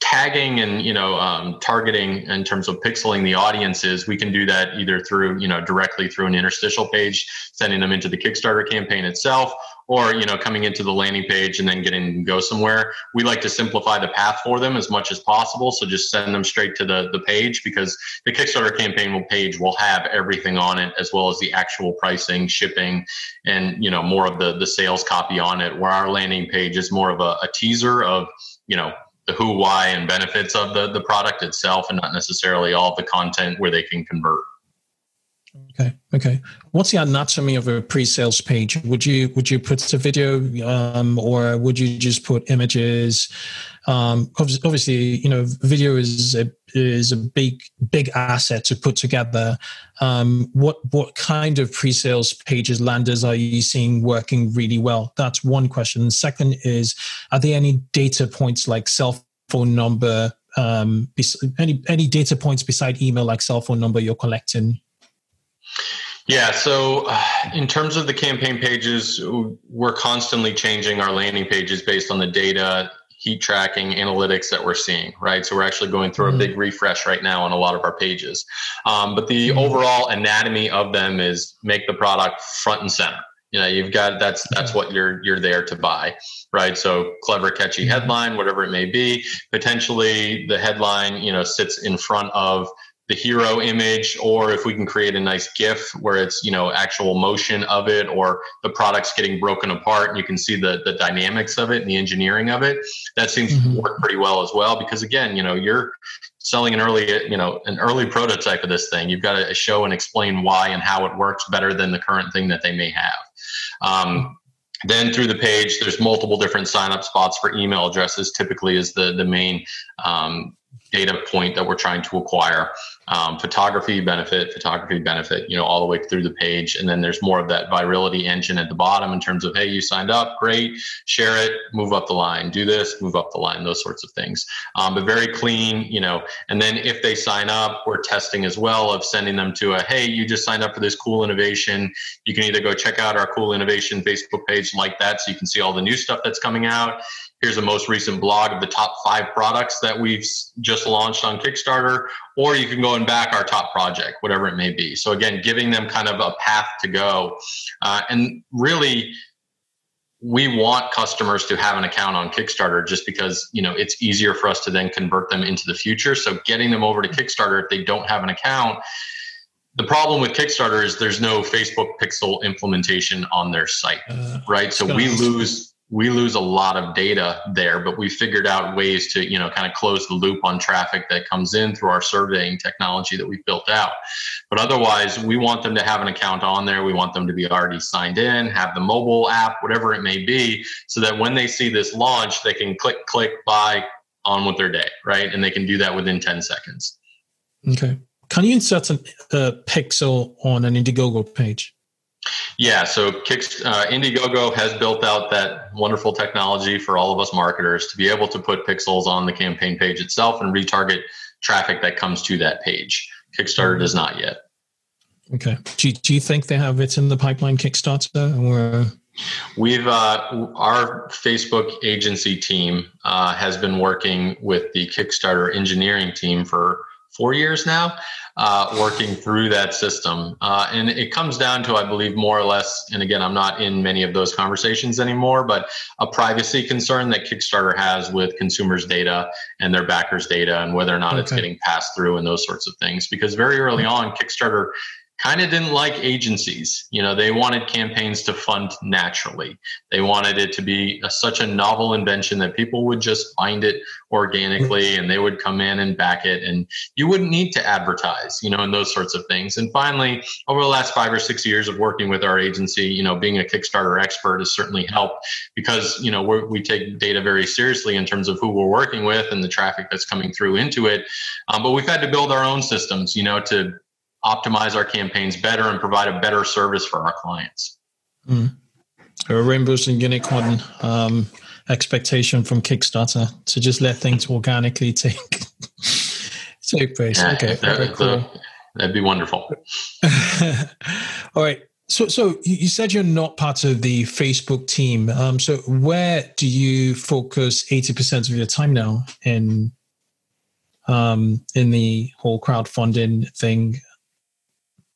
tagging and you know um, targeting in terms of pixeling the audiences we can do that either through you know directly through an interstitial page sending them into the kickstarter campaign itself or you know coming into the landing page and then getting go somewhere. We like to simplify the path for them as much as possible so just send them straight to the, the page because the kickstarter campaign page will have everything on it as well as the actual pricing shipping and you know more of the the sales copy on it where our landing page is more of a, a teaser of you know the who, why, and benefits of the, the product itself and not necessarily all the content where they can convert. Okay. Okay. What's the anatomy of a pre-sales page? Would you would you put a video, um, or would you just put images? Um, obviously, you know, video is a is a big big asset to put together. Um, what what kind of pre-sales pages landers are you seeing working really well? That's one question. Second is, are there any data points like cell phone number? Um, any any data points beside email like cell phone number you're collecting yeah. So, uh, in terms of the campaign pages, we're constantly changing our landing pages based on the data, heat tracking, analytics that we're seeing, right? So, we're actually going through mm-hmm. a big refresh right now on a lot of our pages. Um, but the mm-hmm. overall anatomy of them is make the product front and center. You know, you've got that's that's what you're you're there to buy, right? So clever, catchy mm-hmm. headline, whatever it may be. Potentially, the headline, you know, sits in front of the hero image or if we can create a nice gif where it's you know actual motion of it or the product's getting broken apart and you can see the the dynamics of it and the engineering of it that seems mm-hmm. to work pretty well as well because again you know you're selling an early you know an early prototype of this thing. You've got to show and explain why and how it works better than the current thing that they may have. Um, then through the page there's multiple different sign up spots for email addresses typically is the the main um, data point that we're trying to acquire um, photography benefit, photography benefit, you know, all the way through the page. And then there's more of that virality engine at the bottom in terms of, hey, you signed up, great, share it, move up the line, do this, move up the line, those sorts of things. Um, but very clean, you know. And then if they sign up, we're testing as well of sending them to a, hey, you just signed up for this cool innovation. You can either go check out our cool innovation Facebook page like that so you can see all the new stuff that's coming out here's a most recent blog of the top five products that we've just launched on Kickstarter, or you can go and back our top project, whatever it may be. So again, giving them kind of a path to go, uh, and really. We want customers to have an account on Kickstarter just because you know it's easier for us to then convert them into the future. So getting them over to Kickstarter if they don't have an account, the problem with Kickstarter is there's no Facebook Pixel implementation on their site, uh, right? So we lose we lose a lot of data there, but we figured out ways to, you know, kind of close the loop on traffic that comes in through our surveying technology that we've built out. But otherwise, we want them to have an account on there. We want them to be already signed in, have the mobile app, whatever it may be, so that when they see this launch, they can click, click, buy on with their day, right? And they can do that within 10 seconds. Okay. Can you insert a uh, pixel on an Indiegogo page? Yeah, so Kicks, uh, Indiegogo has built out that wonderful technology for all of us marketers to be able to put pixels on the campaign page itself and retarget traffic that comes to that page. Kickstarter does not yet. Okay. Do you, do you think they have it in the pipeline, Kickstarter, or? We've uh, our Facebook agency team uh, has been working with the Kickstarter engineering team for four years now, uh, working through that system. Uh, and it comes down to, I believe, more or less, and again, I'm not in many of those conversations anymore, but a privacy concern that Kickstarter has with consumers' data and their backers' data and whether or not okay. it's getting passed through and those sorts of things. Because very early on, Kickstarter kind of didn't like agencies. You know, they wanted campaigns to fund naturally. They wanted it to be a, such a novel invention that people would just find it organically and they would come in and back it and you wouldn't need to advertise, you know, and those sorts of things. And finally, over the last 5 or 6 years of working with our agency, you know, being a Kickstarter expert has certainly helped because, you know, we take data very seriously in terms of who we're working with and the traffic that's coming through into it. Um, but we've had to build our own systems, you know, to optimize our campaigns better and provide a better service for our clients. Mm. A rainbows and unicorn um, expectation from Kickstarter to just let things organically take take place. Yeah, okay, that, cool. that'd be wonderful. All right. So, so you said you're not part of the Facebook team. Um, so, where do you focus eighty percent of your time now in um, in the whole crowdfunding thing?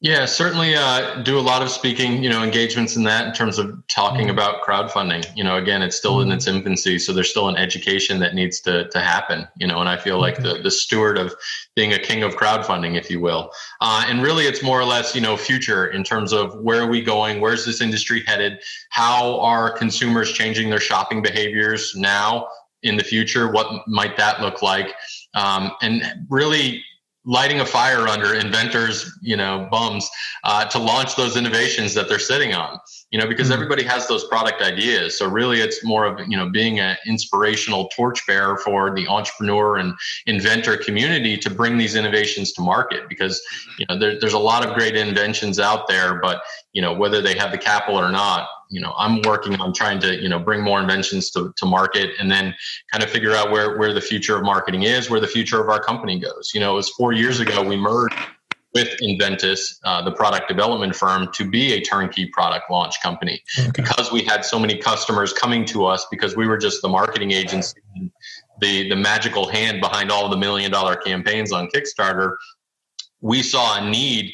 Yeah, certainly uh, do a lot of speaking, you know, engagements in that in terms of talking mm-hmm. about crowdfunding. You know, again, it's still mm-hmm. in its infancy, so there's still an education that needs to to happen. You know, and I feel like the the steward of being a king of crowdfunding, if you will. Uh, and really, it's more or less, you know, future in terms of where are we going, where's this industry headed, how are consumers changing their shopping behaviors now in the future, what might that look like, um, and really lighting a fire under inventors, you know, bums uh, to launch those innovations that they're sitting on. You know, because mm-hmm. everybody has those product ideas. So really, it's more of you know being an inspirational torchbearer for the entrepreneur and inventor community to bring these innovations to market. Because you know there, there's a lot of great inventions out there, but you know whether they have the capital or not you know i'm working on trying to you know bring more inventions to, to market and then kind of figure out where where the future of marketing is where the future of our company goes you know it was four years ago we merged with Enventys, uh, the product development firm, to be a turnkey product launch company okay. because we had so many customers coming to us because we were just the marketing agency, the the magical hand behind all the million dollar campaigns on Kickstarter. We saw a need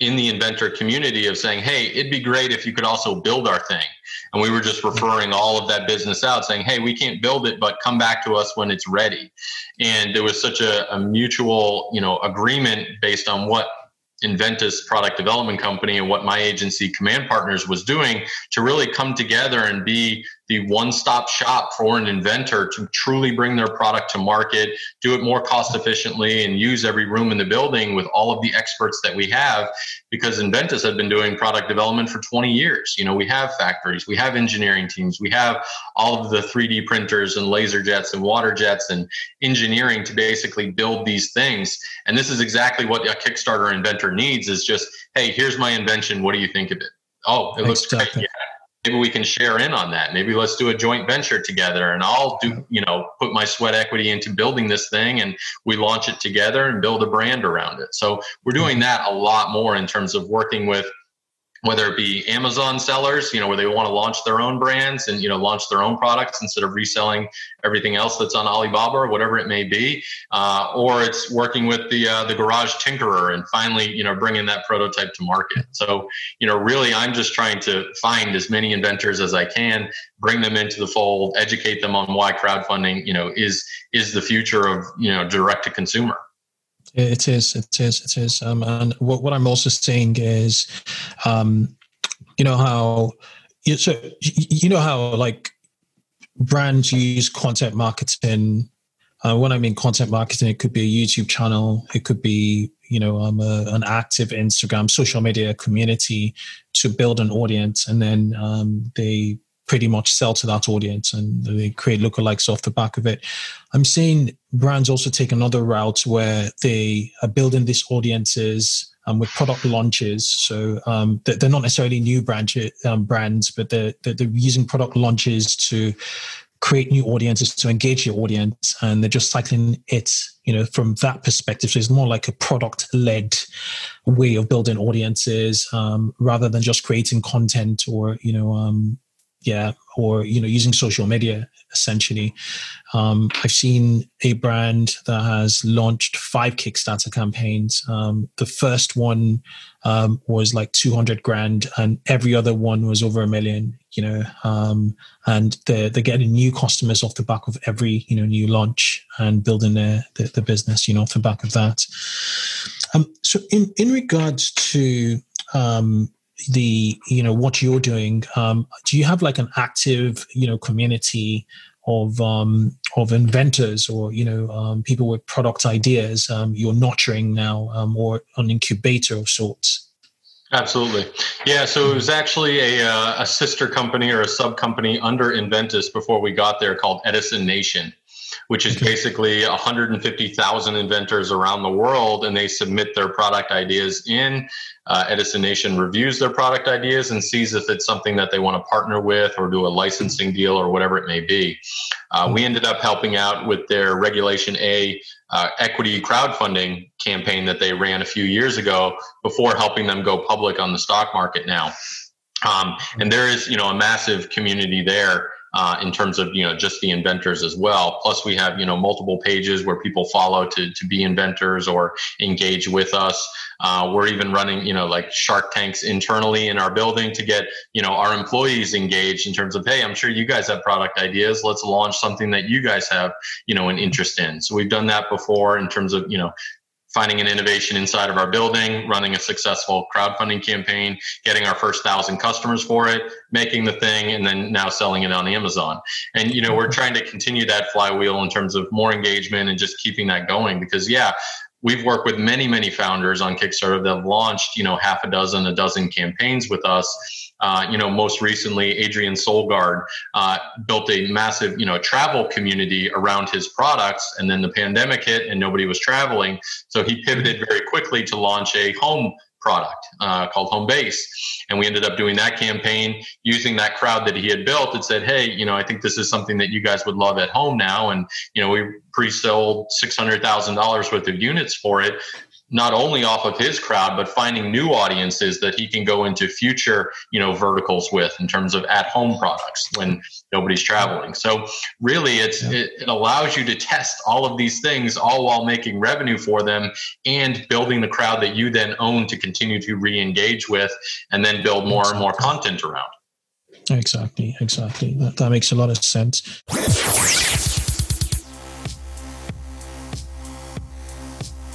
in the inventor community of saying, hey, it'd be great if you could also build our thing. And we were just referring all of that business out, saying, hey, we can't build it, but come back to us when it's ready. And there was such a, a mutual, you know, agreement based on what Enventys product development company and what my agency Command Partners was doing to really come together and be the one stop shop for an inventor to truly bring their product to market, do it more cost efficiently, and use every room in the building with all of the experts that we have. Because Enventys had been doing product development for 20 years. You know, we have factories, we have engineering teams, we have all of the 3D printers and laser jets and water jets and engineering to basically build these things. And this is exactly what a Kickstarter inventor needs is just, hey, here's my invention. What do you think of it? Oh, it looks great. Yeah maybe we can share in on that. Maybe let's do a joint venture together and i'll do you know put my sweat equity into building this thing and we launch it together and build a brand around it. So we're doing that a lot more in terms of working with whether it be Amazon sellers, you know, where they want to launch their own brands and you know launch their own products instead of reselling everything else that's on Alibaba or whatever it may be, uh, or it's working with the uh, the garage tinkerer and finally you know bringing that prototype to market. So you know, really, I'm just trying to find as many inventors as I can, bring them into the fold, educate them on why crowdfunding you know is is the future of you know direct to consumer. It is, it is, it is. Um, and what, what I'm also seeing is, um, you know how, so you know how like brands use content marketing. Uh, when I mean content marketing, it could be a YouTube channel, it could be you know um, a, an active Instagram social media community to build an audience, and then um, they pretty much sell to that audience and they create lookalikes off the back of it. I'm seeing brands also take another route where they are building these audiences um, with product launches. So um, they're not necessarily new brand, um, brands, but they're, they're, using product launches to create new audiences to engage your audience and they're just cycling it you know from that perspective so it's more like a product led way of building audiences um, rather than just creating content or you know um, yeah, or you know, using social media essentially. Um, I've seen a brand that has launched five Kickstarter campaigns. Um, the first one um, was like 200 grand, and every other one was over a million. You know, um, and they're they're getting new customers off the back of every you know new launch and building their the, the business. You know, off the back of that. Um, so, in in regards to um, the you know what you're doing um, do you have like an active you know community of um, of inventors or you know um, people with product ideas um, you're nurturing now um, or an incubator of sorts? Absolutely. Yeah so it was actually a, uh, a sister company or a sub company under inventus before we got there called edison nation which is basically 150,000 inventors around the world, and they submit their product ideas in. Uh, Edison Nation reviews their product ideas and sees if it's something that they want to partner with or do a licensing deal or whatever it may be. Uh, we ended up helping out with their Regulation A uh, equity crowdfunding campaign that they ran a few years ago before helping them go public on the stock market now. Um, and there is, you know, a massive community there uh, in terms of you know just the inventors as well. Plus, we have you know multiple pages where people follow to to be inventors or engage with us. Uh, we're even running you know like Shark Tanks internally in our building to get you know our employees engaged in terms of hey, I'm sure you guys have product ideas. Let's launch something that you guys have you know an interest in. So we've done that before in terms of you know finding an innovation inside of our building, running a successful crowdfunding campaign, getting our first thousand customers for it, making the thing, and then now selling it on Amazon. And you know, we're trying to continue that flywheel in terms of more engagement and just keeping that going because yeah, we've worked with many, many founders on Kickstarter that have launched, you know, half a dozen, a dozen campaigns with us uh, you know, most recently, Adrian Solgaard uh, built a massive, you know, travel community around his products, and then the pandemic hit and nobody was traveling, so he pivoted very quickly to launch a home product uh, called Home Base. And we ended up doing that campaign using that crowd that he had built and said, hey, you know, I think this is something that you guys would love at home now. And, you know, we pre sold $600,000 worth of units for it not only off of his crowd but finding new audiences that he can go into future you know verticals with in terms of at home products when nobody's traveling so really it's yeah. it, it, allows you to test all of these things all while making revenue for them and building the crowd that you then own to continue to re-engage with and then build more exactly. and more content around exactly exactly that, that makes a lot of sense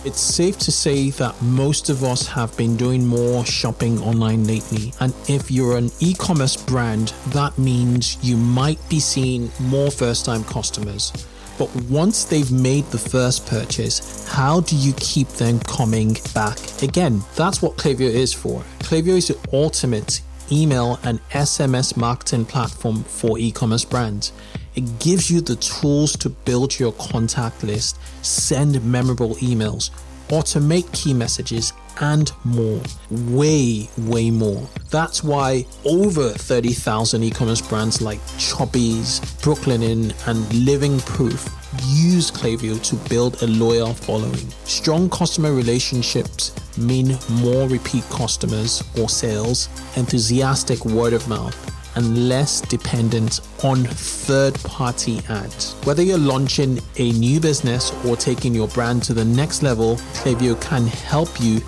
It's safe to say that most of us have been doing more shopping online lately. And if you're an e commerce brand, that means you might be seeing more first time customers. But once they've made the first purchase, how do you keep them coming back again? That's what Klaviyo is for. Klaviyo is the ultimate email and SMS marketing platform for e commerce brands. It gives you the tools to build your contact list, send memorable emails, automate key messages, and more. Way, way more. That's why over 30,000 e commerce brands like Chubbies, Brooklinen, and Living Proof use Klaviyo to build a loyal following. Strong customer relationships mean more repeat customers or sales, enthusiastic word of mouth and less dependent on third party ads. Whether you're launching a new business or taking your brand to the next level, Klaviyo can help you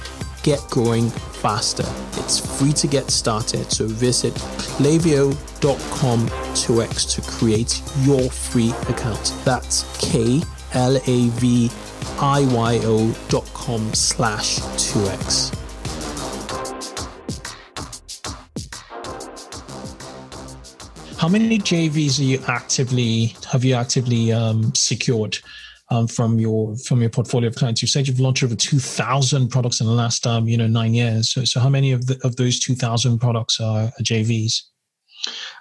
get growing faster. It's free to get started, so visit klaviyo.com 2x to create your free account. That's K L A V I Y O dot com slash 2x. How many JVs are you actively have you actively um, secured um, from your from your portfolio of clients? You said you've launched over two thousand products in the last um, you know nine years. So, so how many of the, of those two thousand products are, are JVs?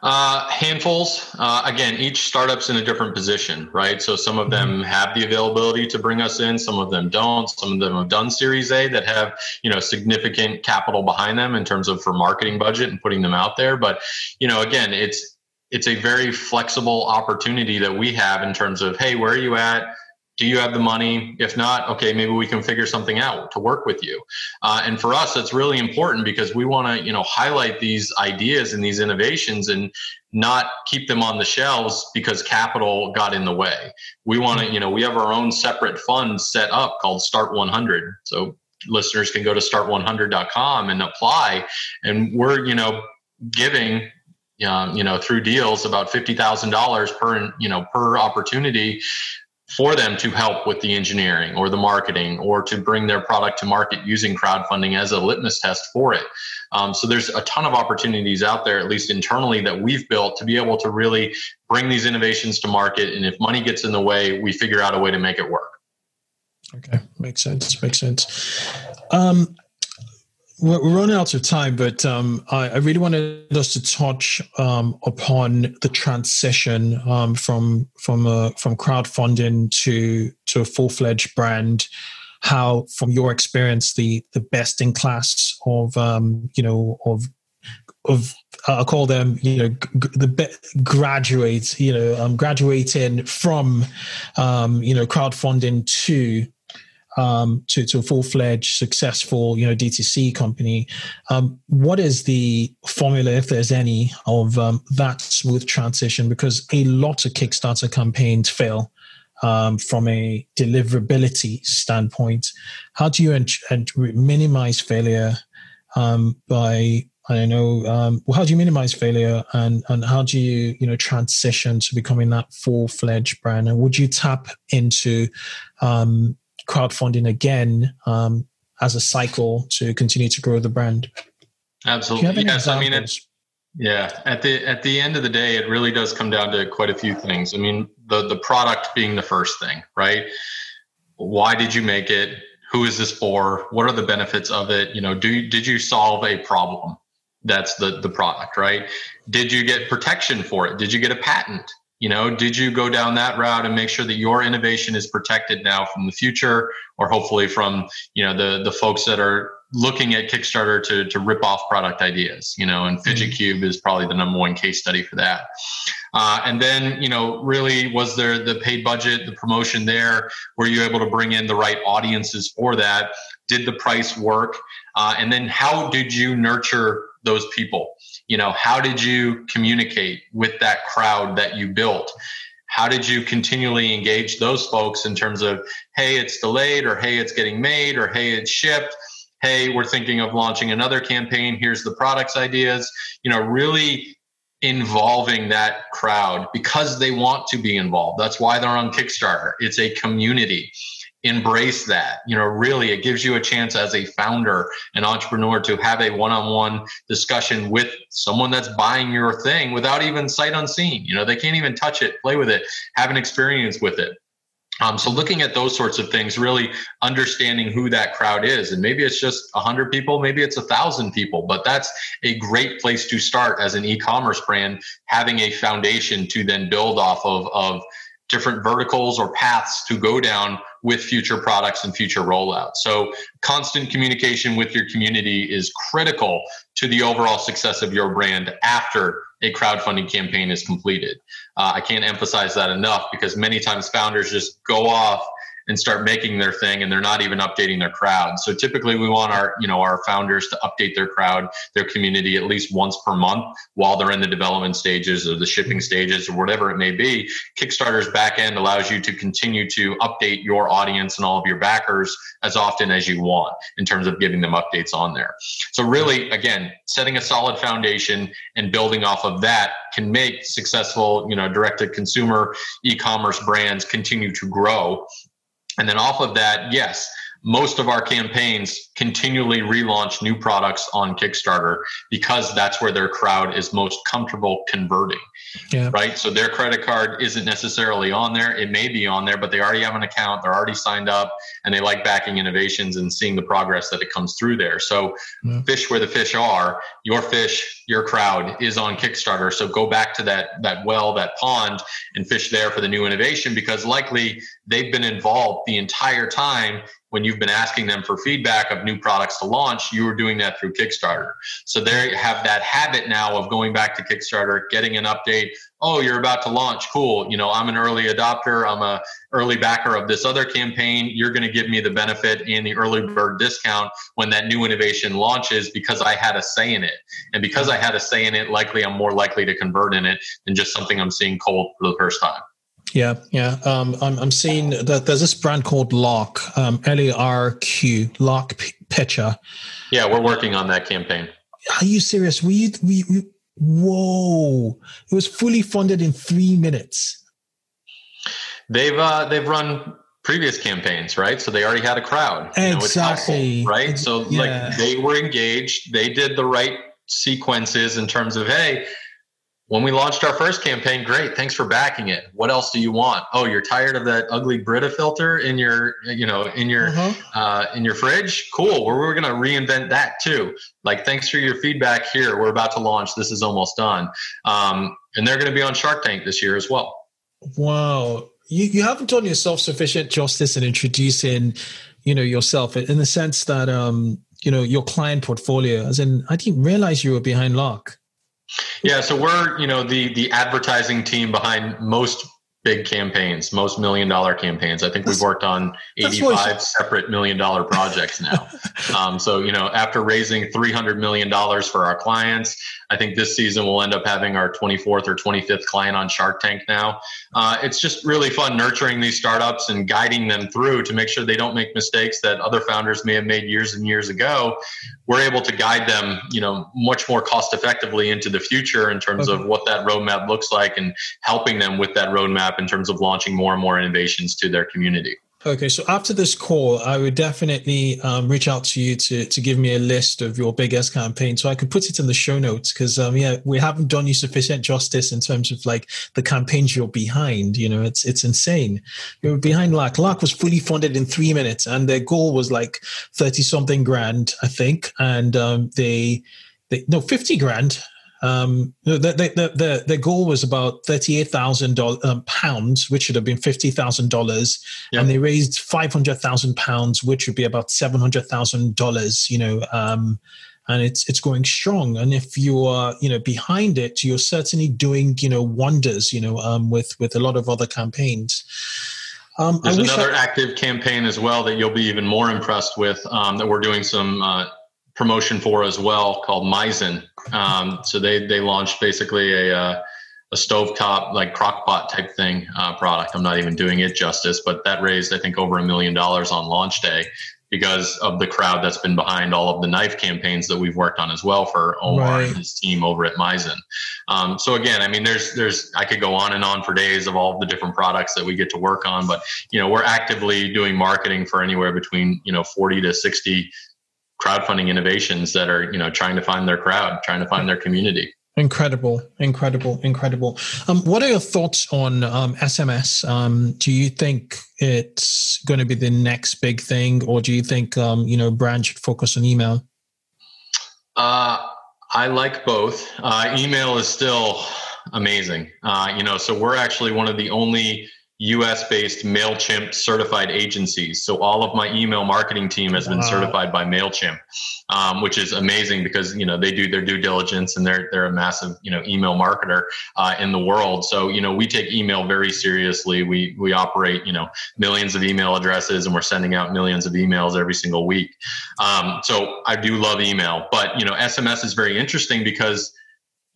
Uh, handfuls. Uh, again, each startup's in a different position, right? So some of them mm-hmm. have the availability to bring us in, some of them don't. Some of them have done Series A that have you know significant capital behind them in terms of for marketing budget and putting them out there. But you know, again, it's it's a very flexible opportunity that we have in terms of hey where are you at do you have the money? If not, okay, maybe we can figure something out to work with you. Uh, and for us, that's really important because we want to, you know, highlight these ideas and these innovations and not keep them on the shelves because capital got in the way. We want to, you know, we have our own separate fund set up called Start 100. So listeners can go to start100.com and apply. And we're, you know, giving um, you know through deals about fifty thousand dollars per you know per opportunity for them to help with the engineering or the marketing or to bring their product to market using crowdfunding as a litmus test for it. Um, so there's a ton of opportunities out there, at least internally, that we've built to be able to really bring these innovations to market. And if money gets in the way, we figure out a way to make it work. Okay, makes sense. Makes sense. Um, we're running out of time, but um, I, I, really wanted us to touch um, upon the transition um, from from uh, from crowdfunding to to a full fledged brand. How, from your experience, the the best in class of um, you know of of I call them you know g- the graduates you know um, graduating from um, you know crowdfunding to um, to, to a full-fledged successful you know DTC company. Um, what is the formula, if there's any, of um, that smooth transition? Because a lot of Kickstarter campaigns fail um, from a deliverability standpoint. How do you ent- minimize failure um, by I don't know. Um, well, how do you minimize failure, and and how do you you know transition to becoming that full fledged brand? And would you tap into um, crowdfunding again um, as a cycle to continue to grow the brand. Absolutely. Yes. I mean, it's, yeah. At the at the end of the day, it really does come down to quite a few things. I mean, the the product being the first thing, right? Why did you make it? Who is this for? What are the benefits of it? You know, do did you solve a problem? That's the the product, right? Did you get protection for it? Did you get a patent? You know did you go down that route and make sure that your innovation is protected now from the future or hopefully from you know the the folks that are looking at kickstarter to to rip off product ideas you know and fidget mm-hmm. cube is probably the number one case study for that. Uh, and then you know really was there the paid budget the promotion there? Were you able to bring in the right audiences for that? Did the price work? Uh, and then how did you nurture those people you know how did you communicate with that crowd that you built? How did you continually engage those folks in terms of hey it's delayed or hey it's getting made or hey it's shipped? Hey we're thinking of launching another campaign. Here's the products ideas. You know really involving that crowd because they want to be involved. That's why they're on kickstarter. It's a community embrace that. You know really it gives you a chance as a founder and entrepreneur to have a one-on-one discussion with someone that's buying your thing without even sight unseen. You know they can't even touch it play with it have an experience with it. Um, so looking at those sorts of things really understanding who that crowd is. And maybe it's just 100 people maybe it's a thousand people but that's a great place to start as an e-commerce brand having a foundation to then build off of of different verticals or paths to go down with future products and future rollouts. So, constant communication with your community is critical to the overall success of your brand after a crowdfunding campaign is completed. Uh, I can't emphasize that enough because many times founders just go off and start making their thing and they're not even updating their crowd. So typically we want our you know our founders to update their crowd their community at least once per month while they're in the development stages or the shipping mm-hmm. stages or whatever it may be. Kickstarter's back end allows you to continue to update your audience and all of your backers as often as you want in terms of giving them updates on there. So really again setting a solid foundation and building off of that can make successful you know direct to consumer e-commerce brands continue to grow and then off of that, yes, most of our campaigns continually relaunch new products on Kickstarter because that's where their crowd is most comfortable converting. Yeah. Right. So their credit card isn't necessarily on there. It may be on there, but they already have an account. They're already signed up and they like backing innovations and seeing the progress that it comes through there. So yeah. fish where the fish are, your fish, your crowd is on Kickstarter. So go back to that that well, that pond and fish there for the new innovation because likely they've been involved the entire time when you've been asking them for feedback of new products to launch, you were doing that through Kickstarter. So they have that habit now of going back to Kickstarter, getting an update. Oh, you're about to launch. Cool. You know, I'm an early adopter. I'm a early backer of this other campaign. You're going to give me the benefit and the early bird discount when that new innovation launches because I had a say in it. And because I had a say in it, likely I'm more likely to convert in it than just something I'm seeing cold for the first time. Yeah, yeah. Um, I'm, I'm seeing that there's this brand called LARQ, um, L A R Q, LARQ P- Pitcher. Yeah, we're working on that campaign. Are you serious? We, we, we, whoa! It was fully funded in three minutes. They've uh, they've run previous campaigns, right? So they already had a crowd. You exactly. Know, right? So yeah. like they were engaged. They did the right sequences in terms of hey when we launched our first campaign, great. Thanks for backing it. What else do you want? Oh, you're tired of that ugly Brita filter in your, you know, in your, uh-huh. uh, in your fridge. Cool. We're, we're going to reinvent that too. Like, thanks for your feedback here. We're about to launch. This is almost done. Um, and they're going to be on Shark Tank this year as well. Wow. You, you haven't done yourself sufficient justice in introducing, you know, yourself in the sense that, um, you know, your client portfolio, as in, I didn't realize you were behind LARQ. Yeah, so we're you know the the advertising team behind most big campaigns, most million dollar campaigns. I think that's, we've worked on 85 separate million dollar projects now. um, so, you know, after raising $300 million for our clients, I think this season we'll end up having our 24th or 25th client on Shark Tank now. Uh, it's just really fun nurturing these startups and guiding them through to make sure they don't make mistakes that other founders may have made years and years ago. We're able to guide them, you know, much more cost effectively into the future in terms okay. of what that roadmap looks like and helping them with that roadmap in terms of launching more and more innovations to their community. Okay, so after this call, I would definitely um, reach out to you to to give me a list of your biggest campaign, so I could put it in the show notes. Because um, yeah, we haven't done you sufficient justice in terms of like the campaigns you're behind. You know, it's it's insane. You're behind LARQ. LARQ was fully funded in three minutes, and their goal was like thirty something grand, I think, and um, they they no fifty grand um, the, the, the, the, goal was about thirty-eight thousand um, pounds, which should have been fifty thousand dollars, and they raised five hundred thousand pounds, which would be about seven hundred thousand dollars. You know, um, and it's it's going strong. And if you are you know behind it, you're certainly doing you know wonders. You know, um, with with a lot of other campaigns. Um, There's another I- active campaign as well that you'll be even more impressed with. Um, that we're doing some. Uh, promotion for as well called Misen. Um, so they they launched basically a uh, a stovetop like crockpot type thing uh, product. I'm not even doing it justice, but that raised I think over a million dollars on launch day because of the crowd that's been behind all of the knife campaigns that we've worked on as well for Omar right. and his team over at Misen. Um, so again, I mean, there's there's I could go on and on for days of all of the different products that we get to work on, but you know we're actively doing marketing for anywhere between you know 40 to 60 crowdfunding innovations that are you know trying to find their crowd trying to find their community. Incredible incredible incredible. Um, what are your thoughts on um, sms um, do you think it's going to be the next big thing or do you think um, you know brand should focus on email? Uh, i like both. Uh, email is still amazing. Uh, you know so we're actually one of the only US based MailChimp certified agencies. So all of my email marketing team has been wow. certified by MailChimp, um, which is amazing because, you know, they do their due diligence and they're, they're a massive, you know, email marketer uh, in the world. So, you know, we take email very seriously. We, we operate, you know, millions of email addresses and we're sending out millions of emails every single week. Um, so I do love email, but, you know, SMS is very interesting because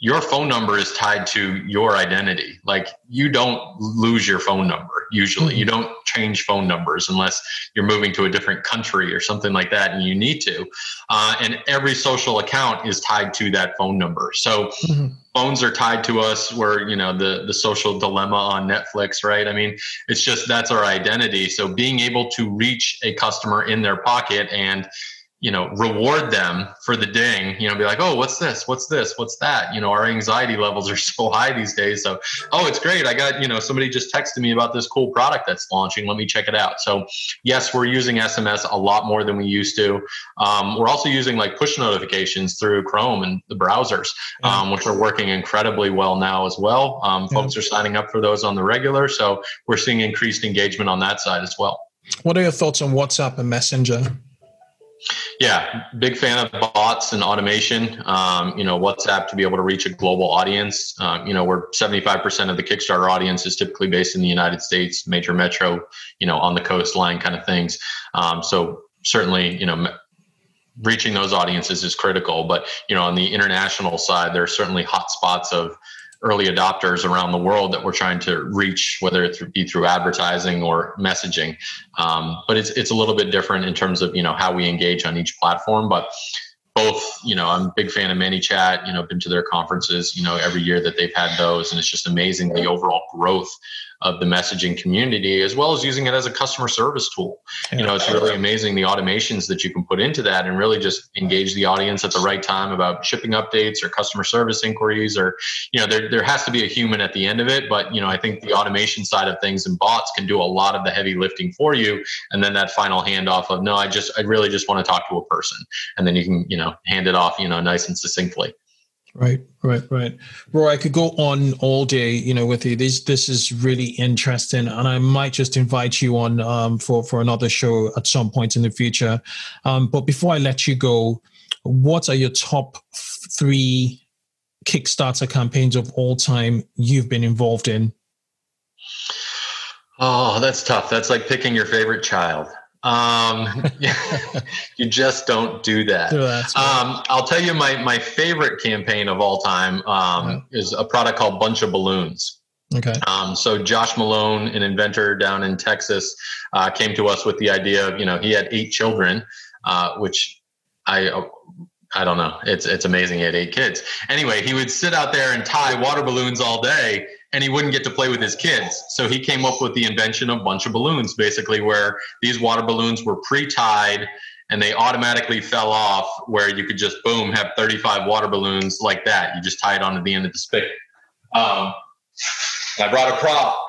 your phone number is tied to your identity. Like you don't lose your phone number usually. Mm-hmm. You don't change phone numbers unless you're moving to a different country or something like that, and you need to. Uh, and every social account is tied to that phone number. So mm-hmm. phones are tied to us. Where you know the the social dilemma on Netflix, right? I mean, it's just that's our identity. So being able to reach a customer in their pocket and you know reward them for the ding you know be like oh what's this? What's this? What's that? You know our anxiety levels are so high these days. So oh it's great. I got you know somebody just texted me about this cool product that's launching. Let me check it out. So yes we're using sms a lot more than we used to. Um, we're also using like push notifications through chrome and the browsers um, which are working incredibly well now as well. Um, folks are signing up for those on the regular. So we're seeing increased engagement on that side as well. What are your thoughts on WhatsApp and Messenger? Yeah, big fan of bots and automation. Um, you know, WhatsApp to be able to reach a global audience. Um, you know, where 75% of the Kickstarter audience is typically based in the United States, major metro, you know, on the coastline kind of things. Um, so certainly, you know, reaching those audiences is critical. But you know, on the international side, there are certainly hot spots of early adopters around the world that we're trying to reach, whether it be through advertising or messaging. Um, but it's it's a little bit different in terms of you know how we engage on each platform. But both, you know, I'm a big fan of ManyChat. You know, been to their conferences, you know, every year that they've had those, and it's just amazing the overall growth of the messaging community, as well as using it as a customer service tool. You know, it's really amazing the automations that you can put into that and really just engage the audience at the right time about shipping updates or customer service inquiries or, you know, there, there has to be a human at the end of it. But, you know, I think the automation side of things and bots can do a lot of the heavy lifting for you. And then that final handoff of, no, I just, I really just want to talk to a person. And then you can, you know, hand it off, you know, nice and succinctly. Right, right, right. Roy, I could go on all day, you know, with you. This this is really interesting, and I might just invite you on um, for for another show at some point in the future. Um, but before I let you go, what are your top three Kickstarter campaigns of all time you've been involved in? Oh, that's tough. That's like picking your favorite child. Um, you just don't do that. Um, I'll tell you my my favorite campaign of all time um, yeah. is a product called Bunch of Balloons. Okay. Um, so Josh Malone, an inventor down in Texas, uh, came to us with the idea of you know he had eight children, uh, which I I don't know. It's it's amazing. He had eight kids. Anyway, he would sit out there and tie water balloons all day, and he wouldn't get to play with his kids. So he came up with the invention of a bunch of balloons, basically, where these water balloons were pre-tied and they automatically fell off. Where you could just boom have 35 water balloons like that. You just tie it onto the end of the spigot. Um, I brought a prop.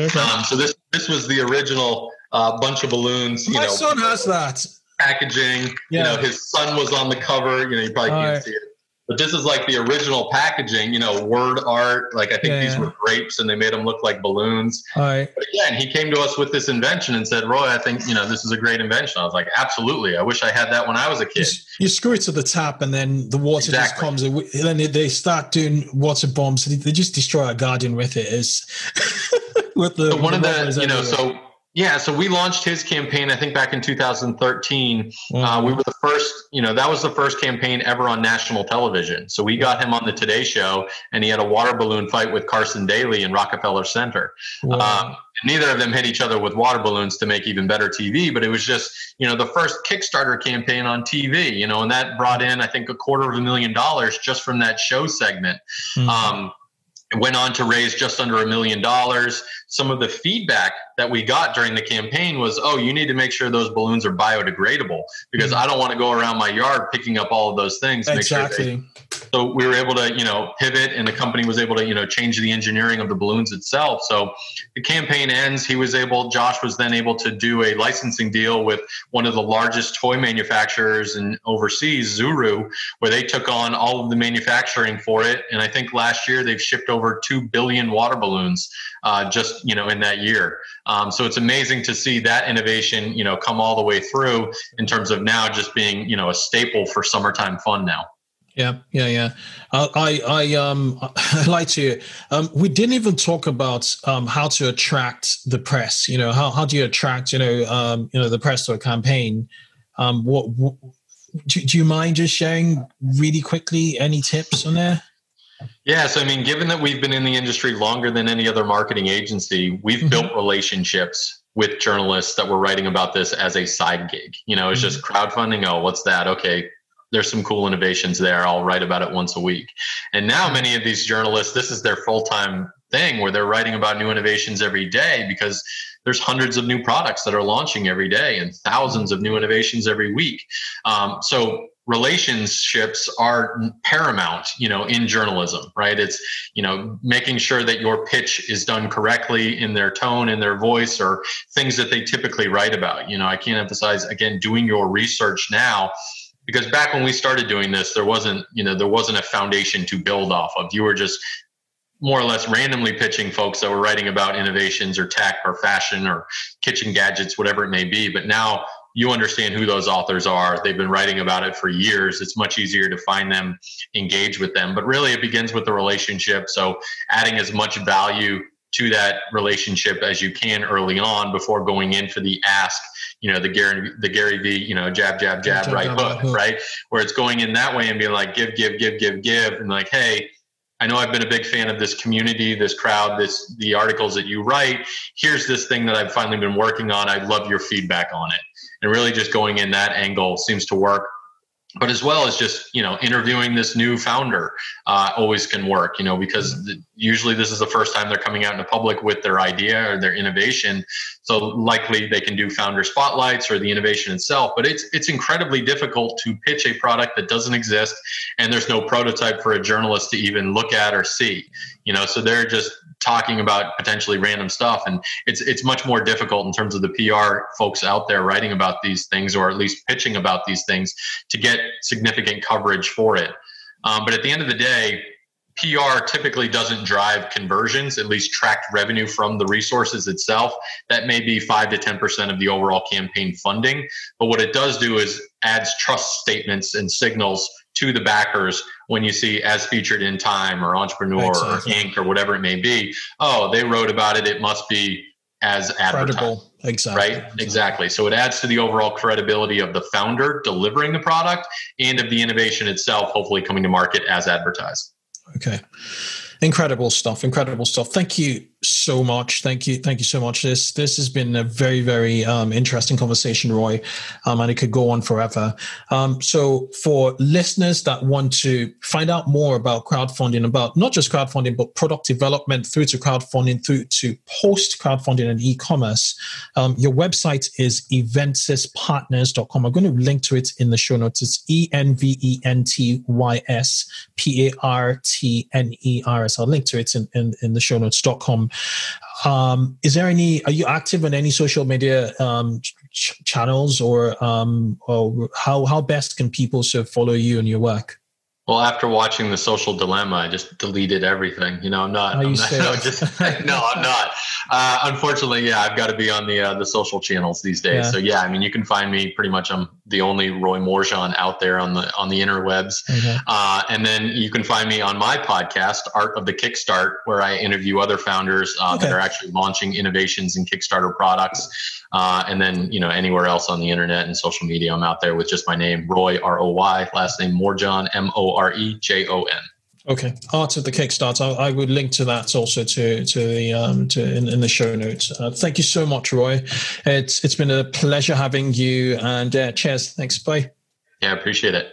Okay. Um, so this this was the original uh, bunch of balloons. My know, son has that packaging. Yeah. You know, his son was on the cover. You know, you probably All can't right. see it. But this is like the original packaging, you know, word art. Like I think yeah, these were grapes and they made them look like balloons. All right. But again, he came to us with this invention and said, Roy, I think, you know, this is a great invention. I was like, absolutely. I wish I had that when I was a kid. You, you screw it to the top and then the water exactly. just comes. And then they start doing water bombs. They just destroy a garden with it. Is with the, so one of the, you know, so yeah, so we launched his campaign, I think back in 2013. Mm-hmm. Uh, we were the first, you know, that was the first campaign ever on national television. So we got him on the Today Show, and he had a water balloon fight with Carson Daly in Rockefeller Center. Wow. Um, neither of them hit each other with water balloons to make even better TV, but it was just, you know, the first Kickstarter campaign on TV, you know, and that brought in, I think, a quarter of a million dollars just from that show segment. Mm-hmm. Um, went on to raise just under a million dollars. Some of the feedback that we got during the campaign was, oh, you need to make sure those balloons are biodegradable because mm-hmm. I don't want to go around my yard picking up all of those things. Exactly. Sure they, so we were able to, you know, pivot and the company was able to, you know, change the engineering of the balloons itself. So the campaign ends. He was able, Josh was then able to do a licensing deal with one of the largest toy manufacturers in overseas, Zuru, where they took on all of the manufacturing for it. And I think last year they've shipped over 2 billion water balloons uh, just, you know, in that year. Um, so it's amazing to see that innovation, you know, come all the way through in terms of now just being, you know, a staple for summertime fun now. Yeah, yeah, yeah. Uh, I, I, um, I like to. Um, we didn't even talk about um, how to attract the press. You know, how how do you attract, you know, um, you know, the press to a campaign? Um, what, what do, do you mind just sharing really quickly any tips on there? Yeah, so I mean, given that we've been in the industry longer than any other marketing agency, we've mm-hmm. built relationships with journalists that were writing about this as a side gig. You know, it's mm-hmm. just crowdfunding. Oh, what's that? Okay, there's some cool innovations there. I'll write about it once a week. And now many of these journalists, this is their full time thing where they're writing about new innovations every day because there's hundreds of new products that are launching every day and thousands of new innovations every week. Um, so relationships are paramount you know in journalism right? It's you know making sure that your pitch is done correctly in their tone in their voice or things that they typically write about. You know i can't emphasize again doing your research now because back when we started doing this there wasn't you know there wasn't a foundation to build off of. You were just more or less randomly pitching folks that were writing about innovations or tech or fashion or kitchen gadgets, whatever it may be. But now you understand who those authors are. They've been writing about it for years. It's much easier to find them, engage with them. But really, it begins with the relationship. So, adding as much value to that relationship as you can early on before going in for the ask you know the Gary the Gary V you know jab jab jab, jab right jab, hook, hook right where it's going in that way and being like give give give give give and like hey I know I've been a big fan of this community, this crowd, this the articles that you write. Here's this thing that I've finally been working on. I'd love your feedback on it. And really just going in that angle seems to work. But as well as just you know interviewing this new founder uh, always can work you know because usually this is the first time they're coming out in the public with their idea or their innovation. So likely they can do founder spotlights or the innovation itself but it's it's incredibly difficult to pitch a product that doesn't exist and there's no prototype for a journalist to even look at or see you know so they're just talking about potentially random stuff and it's it's much more difficult in terms of the PR folks out there writing about these things or at least pitching about these things to get significant coverage for it um, but at the end of the day PR typically doesn't drive conversions, at least tracked revenue from the resources itself. That may be 5 to 10% of the overall campaign funding. But what it does do is adds trust statements and signals to the backers when you see as featured in Time or Entrepreneur or Inc. or whatever it may be. Oh, they wrote about it. It must be as advertised. Credible. Exactly. Right? Exactly. exactly. So it adds to the overall credibility of the founder delivering the product and of the innovation itself, hopefully coming to market as advertised. Okay. Incredible stuff. Incredible stuff. Thank you so much. Thank you. Thank you so much. This this has been a very very um, interesting conversation, Roy, um, and it could go on forever. Um, so for listeners that want to find out more about crowdfunding, about not just crowdfunding but product development through to crowdfunding, through to post crowdfunding and e-commerce, um, your website is enventyspartners.com. I'm going to link to it in the show notes. It's e n v e n t y s p a r t n e r s. I'll link to it in in, in the show notes.com. Um, is there any? Are you active on any social media um, ch- channels, or um, or how how best can people sort of follow you and your work? Well, after watching the social dilemma, I just deleted everything. You know, I'm not. I'm not no, just, no, I'm not. Uh, unfortunately, yeah, I've got to be on the uh, the social channels these days. Yeah. So yeah, I mean, you can find me pretty much. I'm the only Roy Morejon out there on the on the interwebs. Mm-hmm. Uh, and then you can find me on my podcast, Art of the Kickstart, where I interview other founders uh, okay. that are actually launching innovations in Kickstarter products. Uh, and then, you know, anywhere else on the internet and social media, I'm out there with just my name, Roy, R O Y, last name Morejon, M O R E J O N. Okay, Art of the Kickstart. I, I, would link to that also to to the um, to in, in the show notes. Uh, thank you so much, Roy. It's it's been a pleasure having you. And uh, cheers. Thanks. Bye. Yeah, I appreciate it.